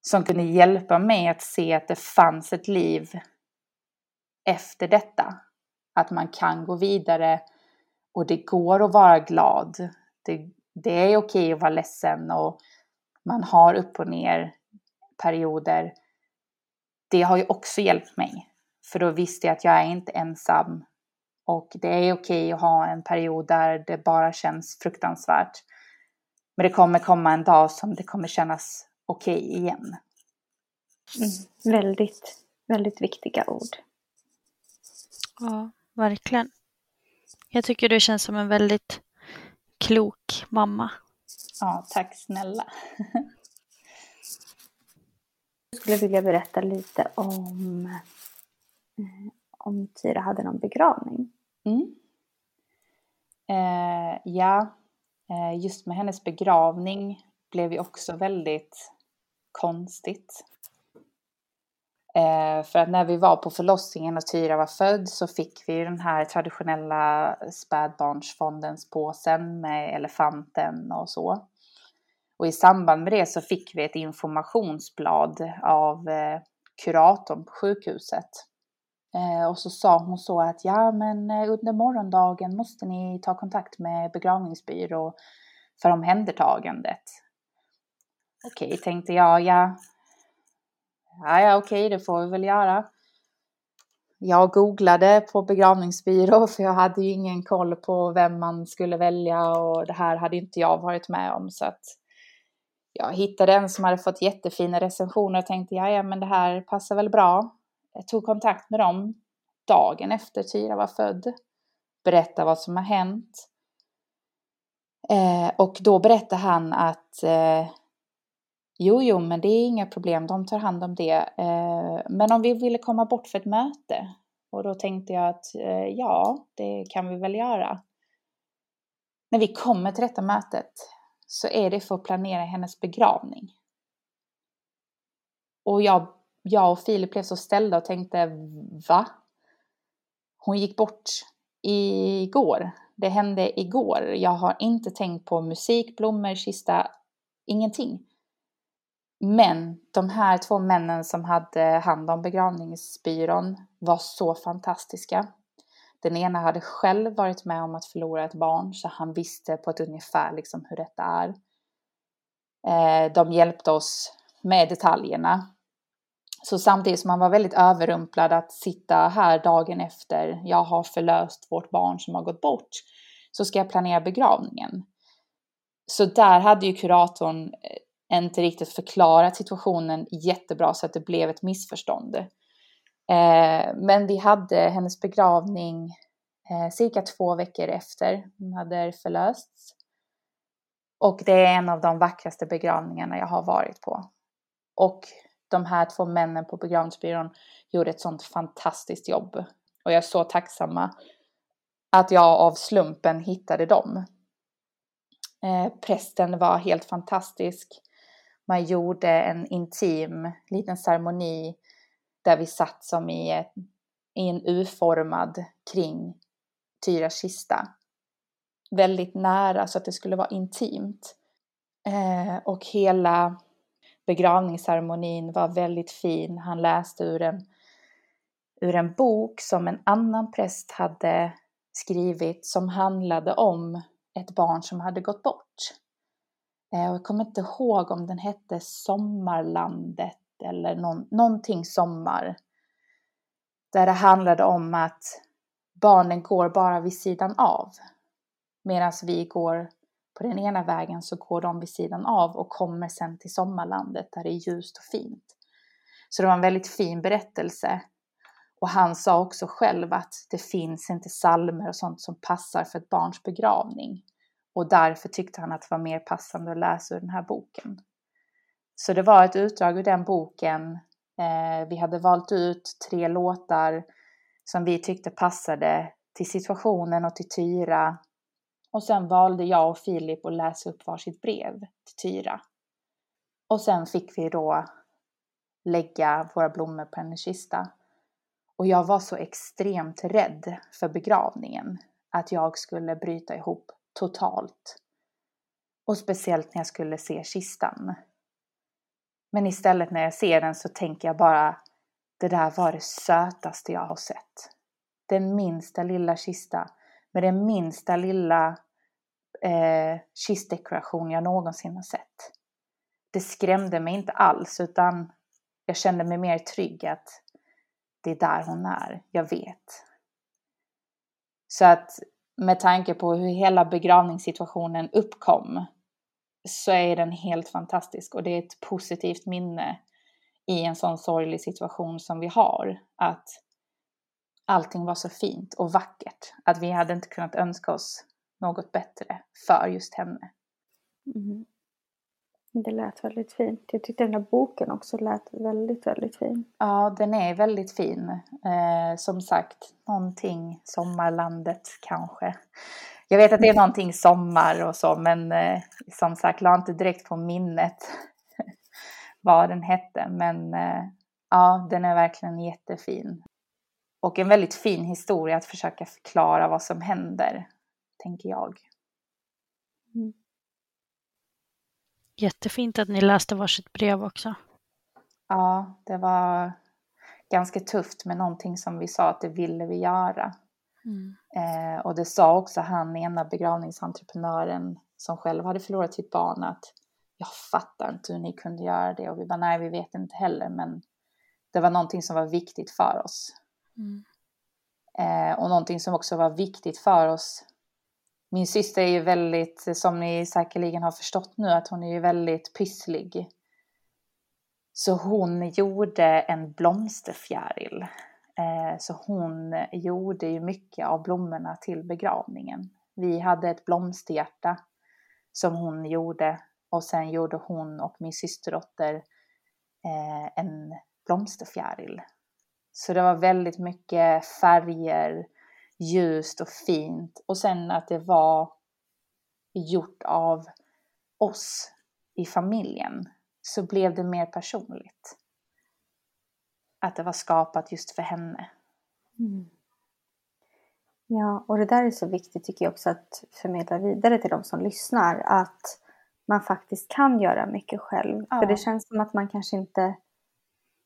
B: som kunde hjälpa mig att se att det fanns ett liv efter detta. Att man kan gå vidare och det går att vara glad. Det, det är okej att vara ledsen och man har upp och ner perioder. Det har ju också hjälpt mig. För då visste jag att jag är inte ensam. Och det är okej att ha en period där det bara känns fruktansvärt. Men det kommer komma en dag som det kommer kännas okej igen.
D: Mm, väldigt, väldigt viktiga ord.
A: Ja, verkligen. Jag tycker du känns som en väldigt klok mamma.
B: Ja, tack snälla.
D: Jag skulle vilja berätta lite om Eh, om Tyra hade någon begravning.
B: Mm. Eh, ja, eh, just med hennes begravning blev ju också väldigt konstigt. Eh, för att när vi var på förlossningen och Tyra var född så fick vi den här traditionella spädbarnsfondens påsen med elefanten och så. Och i samband med det så fick vi ett informationsblad av eh, kuratorn på sjukhuset. Eh, och så sa hon så att ja men eh, under morgondagen måste ni ta kontakt med begravningsbyrå för omhändertagandet. Okej, tänkte jag, ja. Ja, ja okej, det får vi väl göra. Jag googlade på begravningsbyrå för jag hade ju ingen koll på vem man skulle välja och det här hade inte jag varit med om så att jag hittade en som hade fått jättefina recensioner och tänkte ja, ja men det här passar väl bra. Jag tog kontakt med dem dagen efter Tyra var född. Berättade vad som har hänt. Eh, och då berättade han att eh, jo, jo, men det är inga problem, de tar hand om det. Eh, men om vi ville komma bort för ett möte? Och då tänkte jag att eh, ja, det kan vi väl göra. När vi kommer till detta mötet så är det för att planera hennes begravning. Och jag, jag och Filip blev så ställda och tänkte, va? Hon gick bort igår. Det hände igår. Jag har inte tänkt på musik, blommor, kista, ingenting. Men de här två männen som hade hand om begravningsbyrån var så fantastiska. Den ena hade själv varit med om att förlora ett barn så han visste på ett ungefär liksom hur detta är. Eh, de hjälpte oss med detaljerna. Så samtidigt som man var väldigt överrumplad att sitta här dagen efter jag har förlöst vårt barn som har gått bort så ska jag planera begravningen. Så där hade ju kuratorn eh, inte riktigt förklarat situationen jättebra så att det blev ett missförstånd. Eh, men vi hade hennes begravning eh, cirka två veckor efter hon hade förlösts. Och det är en av de vackraste begravningarna jag har varit på. Och de här två männen på begravningsbyrån gjorde ett sånt fantastiskt jobb. Och jag är så tacksamma att jag av slumpen hittade dem. Eh, prästen var helt fantastisk. Man gjorde en intim liten ceremoni där vi satt som i, ett, i en U-formad kring Tyras kista. Väldigt nära så att det skulle vara intimt. Eh, och hela begravningsceremonin var väldigt fin. Han läste ur en, ur en bok som en annan präst hade skrivit som handlade om ett barn som hade gått bort. Eh, jag kommer inte ihåg om den hette Sommarlandet eller någon, någonting sommar. Där det handlade om att barnen går bara vid sidan av. Medan vi går på den ena vägen så går de vid sidan av och kommer sen till sommarlandet där det är ljust och fint. Så det var en väldigt fin berättelse. Och han sa också själv att det finns inte salmer och sånt som passar för ett barns begravning. Och därför tyckte han att det var mer passande att läsa ur den här boken. Så det var ett utdrag ur den boken. Eh, vi hade valt ut tre låtar som vi tyckte passade till situationen och till Tyra. Och sen valde jag och Filip att läsa upp varsitt brev till Tyra. Och sen fick vi då lägga våra blommor på hennes kista. Och jag var så extremt rädd för begravningen att jag skulle bryta ihop totalt. Och speciellt när jag skulle se kistan. Men istället när jag ser den så tänker jag bara det där var det sötaste jag har sett. Den minsta lilla kista med den minsta lilla eh, kistdekoration jag någonsin har sett. Det skrämde mig inte alls utan jag kände mig mer trygg att det är där hon är, jag vet. Så att med tanke på hur hela begravningssituationen uppkom så är den helt fantastisk och det är ett positivt minne i en sån sorglig situation som vi har. Att allting var så fint och vackert. Att vi hade inte kunnat önska oss något bättre för just henne.
D: Mm. Det lät väldigt fint. Jag tyckte den här boken också lät väldigt, väldigt fin.
B: Ja, den är väldigt fin. Eh, som sagt, någonting sommarlandet kanske. Jag vet att det är någonting sommar och så, men eh, som sagt, la inte direkt på minnet vad den hette. Men eh, ja, den är verkligen jättefin. Och en väldigt fin historia att försöka förklara vad som händer, tänker jag.
A: Mm. Jättefint att ni läste varsitt brev också.
B: Ja, det var ganska tufft med någonting som vi sa att det ville vi göra. Mm. Eh, och det sa också han, ena begravningsentreprenören som själv hade förlorat sitt barn, att jag fattar inte hur ni kunde göra det. Och vi bara, nej, vi vet inte heller, men det var någonting som var viktigt för oss. Mm. Eh, och någonting som också var viktigt för oss. Min syster är ju väldigt, som ni säkerligen har förstått nu, att hon är ju väldigt pysslig. Så hon gjorde en blomsterfjäril Eh, så hon gjorde ju mycket av blommorna till begravningen. Vi hade ett blomsterhjärta som hon gjorde och sen gjorde hon och min systerdotter eh, en blomsterfjäril. Så det var väldigt mycket färger, ljust och fint och sen att det var gjort av oss i familjen så blev det mer personligt att det var skapat just för henne. Mm.
D: Ja, och det där är så viktigt tycker jag också att förmedla vidare till de som lyssnar. Att man faktiskt kan göra mycket själv. Ja. För det känns som att man kanske inte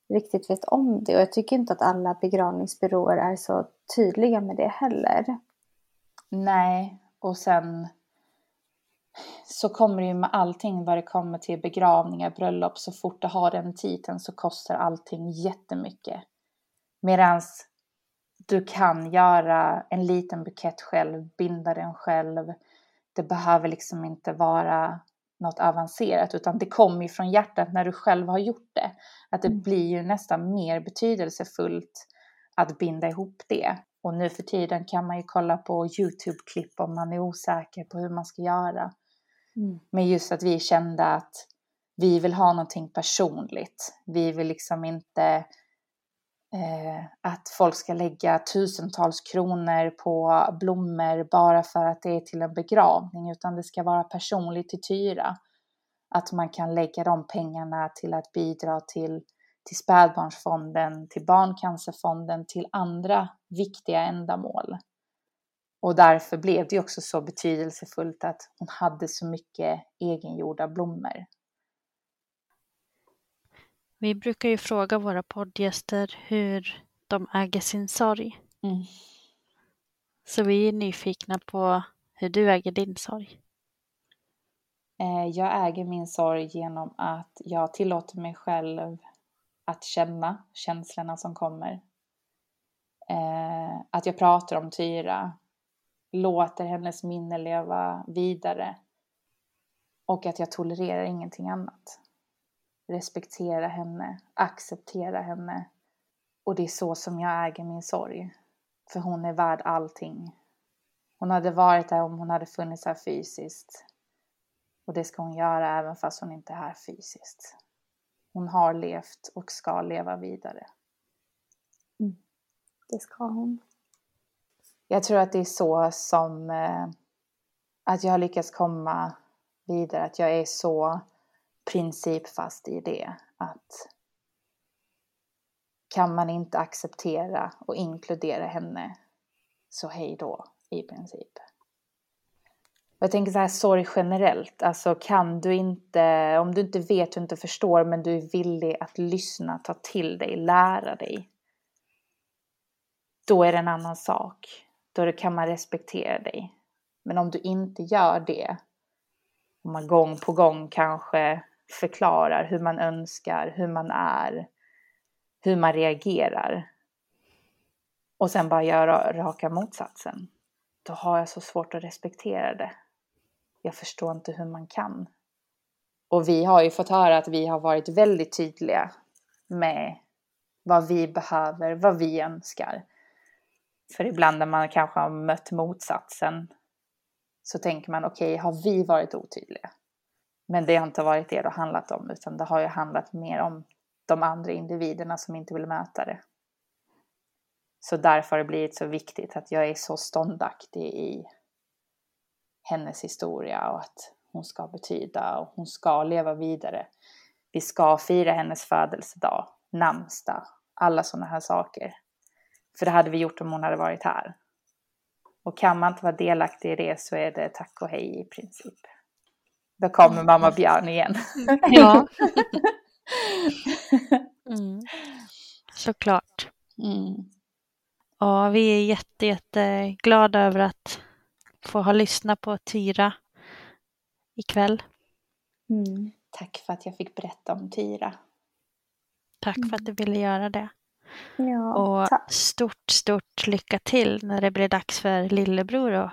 D: riktigt vet om det. Och jag tycker inte att alla begravningsbyråer är så tydliga med det heller.
B: Nej, och sen så kommer det ju med allting vad det kommer till begravningar, bröllop, så fort det har den titeln så kostar allting jättemycket. Medans du kan göra en liten bukett själv, binda den själv. Det behöver liksom inte vara något avancerat utan det kommer ju från hjärtat när du själv har gjort det. Att det mm. blir ju nästan mer betydelsefullt att binda ihop det. Och nu för tiden kan man ju kolla på Youtube-klipp om man är osäker på hur man ska göra. Mm. Men just att vi kände att vi vill ha någonting personligt. Vi vill liksom inte Eh, att folk ska lägga tusentals kronor på blommor bara för att det är till en begravning, utan det ska vara personligt till Tyra. Att man kan lägga de pengarna till att bidra till, till spädbarnsfonden, till Barncancerfonden, till andra viktiga ändamål. Och därför blev det också så betydelsefullt att hon hade så mycket egengjorda blommor.
A: Vi brukar ju fråga våra poddgäster hur de äger sin sorg. Mm. Så vi är nyfikna på hur du äger din sorg.
B: Eh, jag äger min sorg genom att jag tillåter mig själv att känna känslorna som kommer. Eh, att jag pratar om Tyra, låter hennes minne leva vidare och att jag tolererar ingenting annat. Respektera henne, acceptera henne och det är så som jag äger min sorg. För hon är värd allting. Hon hade varit där om hon hade funnits här fysiskt. Och det ska hon göra även fast hon inte är här fysiskt. Hon har levt och ska leva vidare.
D: Mm. Det ska hon.
B: Jag tror att det är så som eh, att jag har lyckats komma vidare, att jag är så principfast i det att kan man inte acceptera och inkludera henne så hej då i princip. Jag tänker så här sorg generellt, alltså kan du inte, om du inte vet och inte förstår men du är villig att lyssna, ta till dig, lära dig. Då är det en annan sak. Då kan man respektera dig. Men om du inte gör det, om man gång på gång kanske förklarar hur man önskar, hur man är, hur man reagerar och sen bara gör raka motsatsen, då har jag så svårt att respektera det. Jag förstår inte hur man kan. Och vi har ju fått höra att vi har varit väldigt tydliga med vad vi behöver, vad vi önskar. För ibland när man kanske har mött motsatsen så tänker man okej, okay, har vi varit otydliga? Men det har inte varit det det har handlat om, utan det har ju handlat mer om de andra individerna som inte vill möta det. Så därför har det blivit så viktigt att jag är så ståndaktig i hennes historia och att hon ska betyda och hon ska leva vidare. Vi ska fira hennes födelsedag, namnsdag, alla sådana här saker. För det hade vi gjort om hon hade varit här. Och kan man inte vara delaktig i det så är det tack och hej i princip. Då kommer mm. mamma Björn igen.
A: Ja. Mm. Såklart. Mm. Ja, vi är jätte, jätteglada över att få ha lyssnat på Tyra ikväll.
B: Mm. Tack för att jag fick berätta om Tyra.
A: Tack för att du ville göra det.
D: Ja,
A: och
D: tack.
A: stort, stort lycka till när det blir dags för lillebror att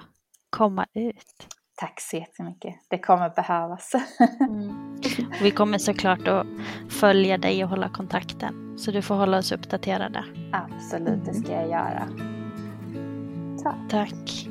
A: komma ut.
B: Tack så jättemycket. Det kommer behövas.
A: Mm. Vi kommer såklart att följa dig och hålla kontakten. Så du får hålla oss uppdaterade.
B: Absolut, det ska jag göra.
A: Tack. Tack.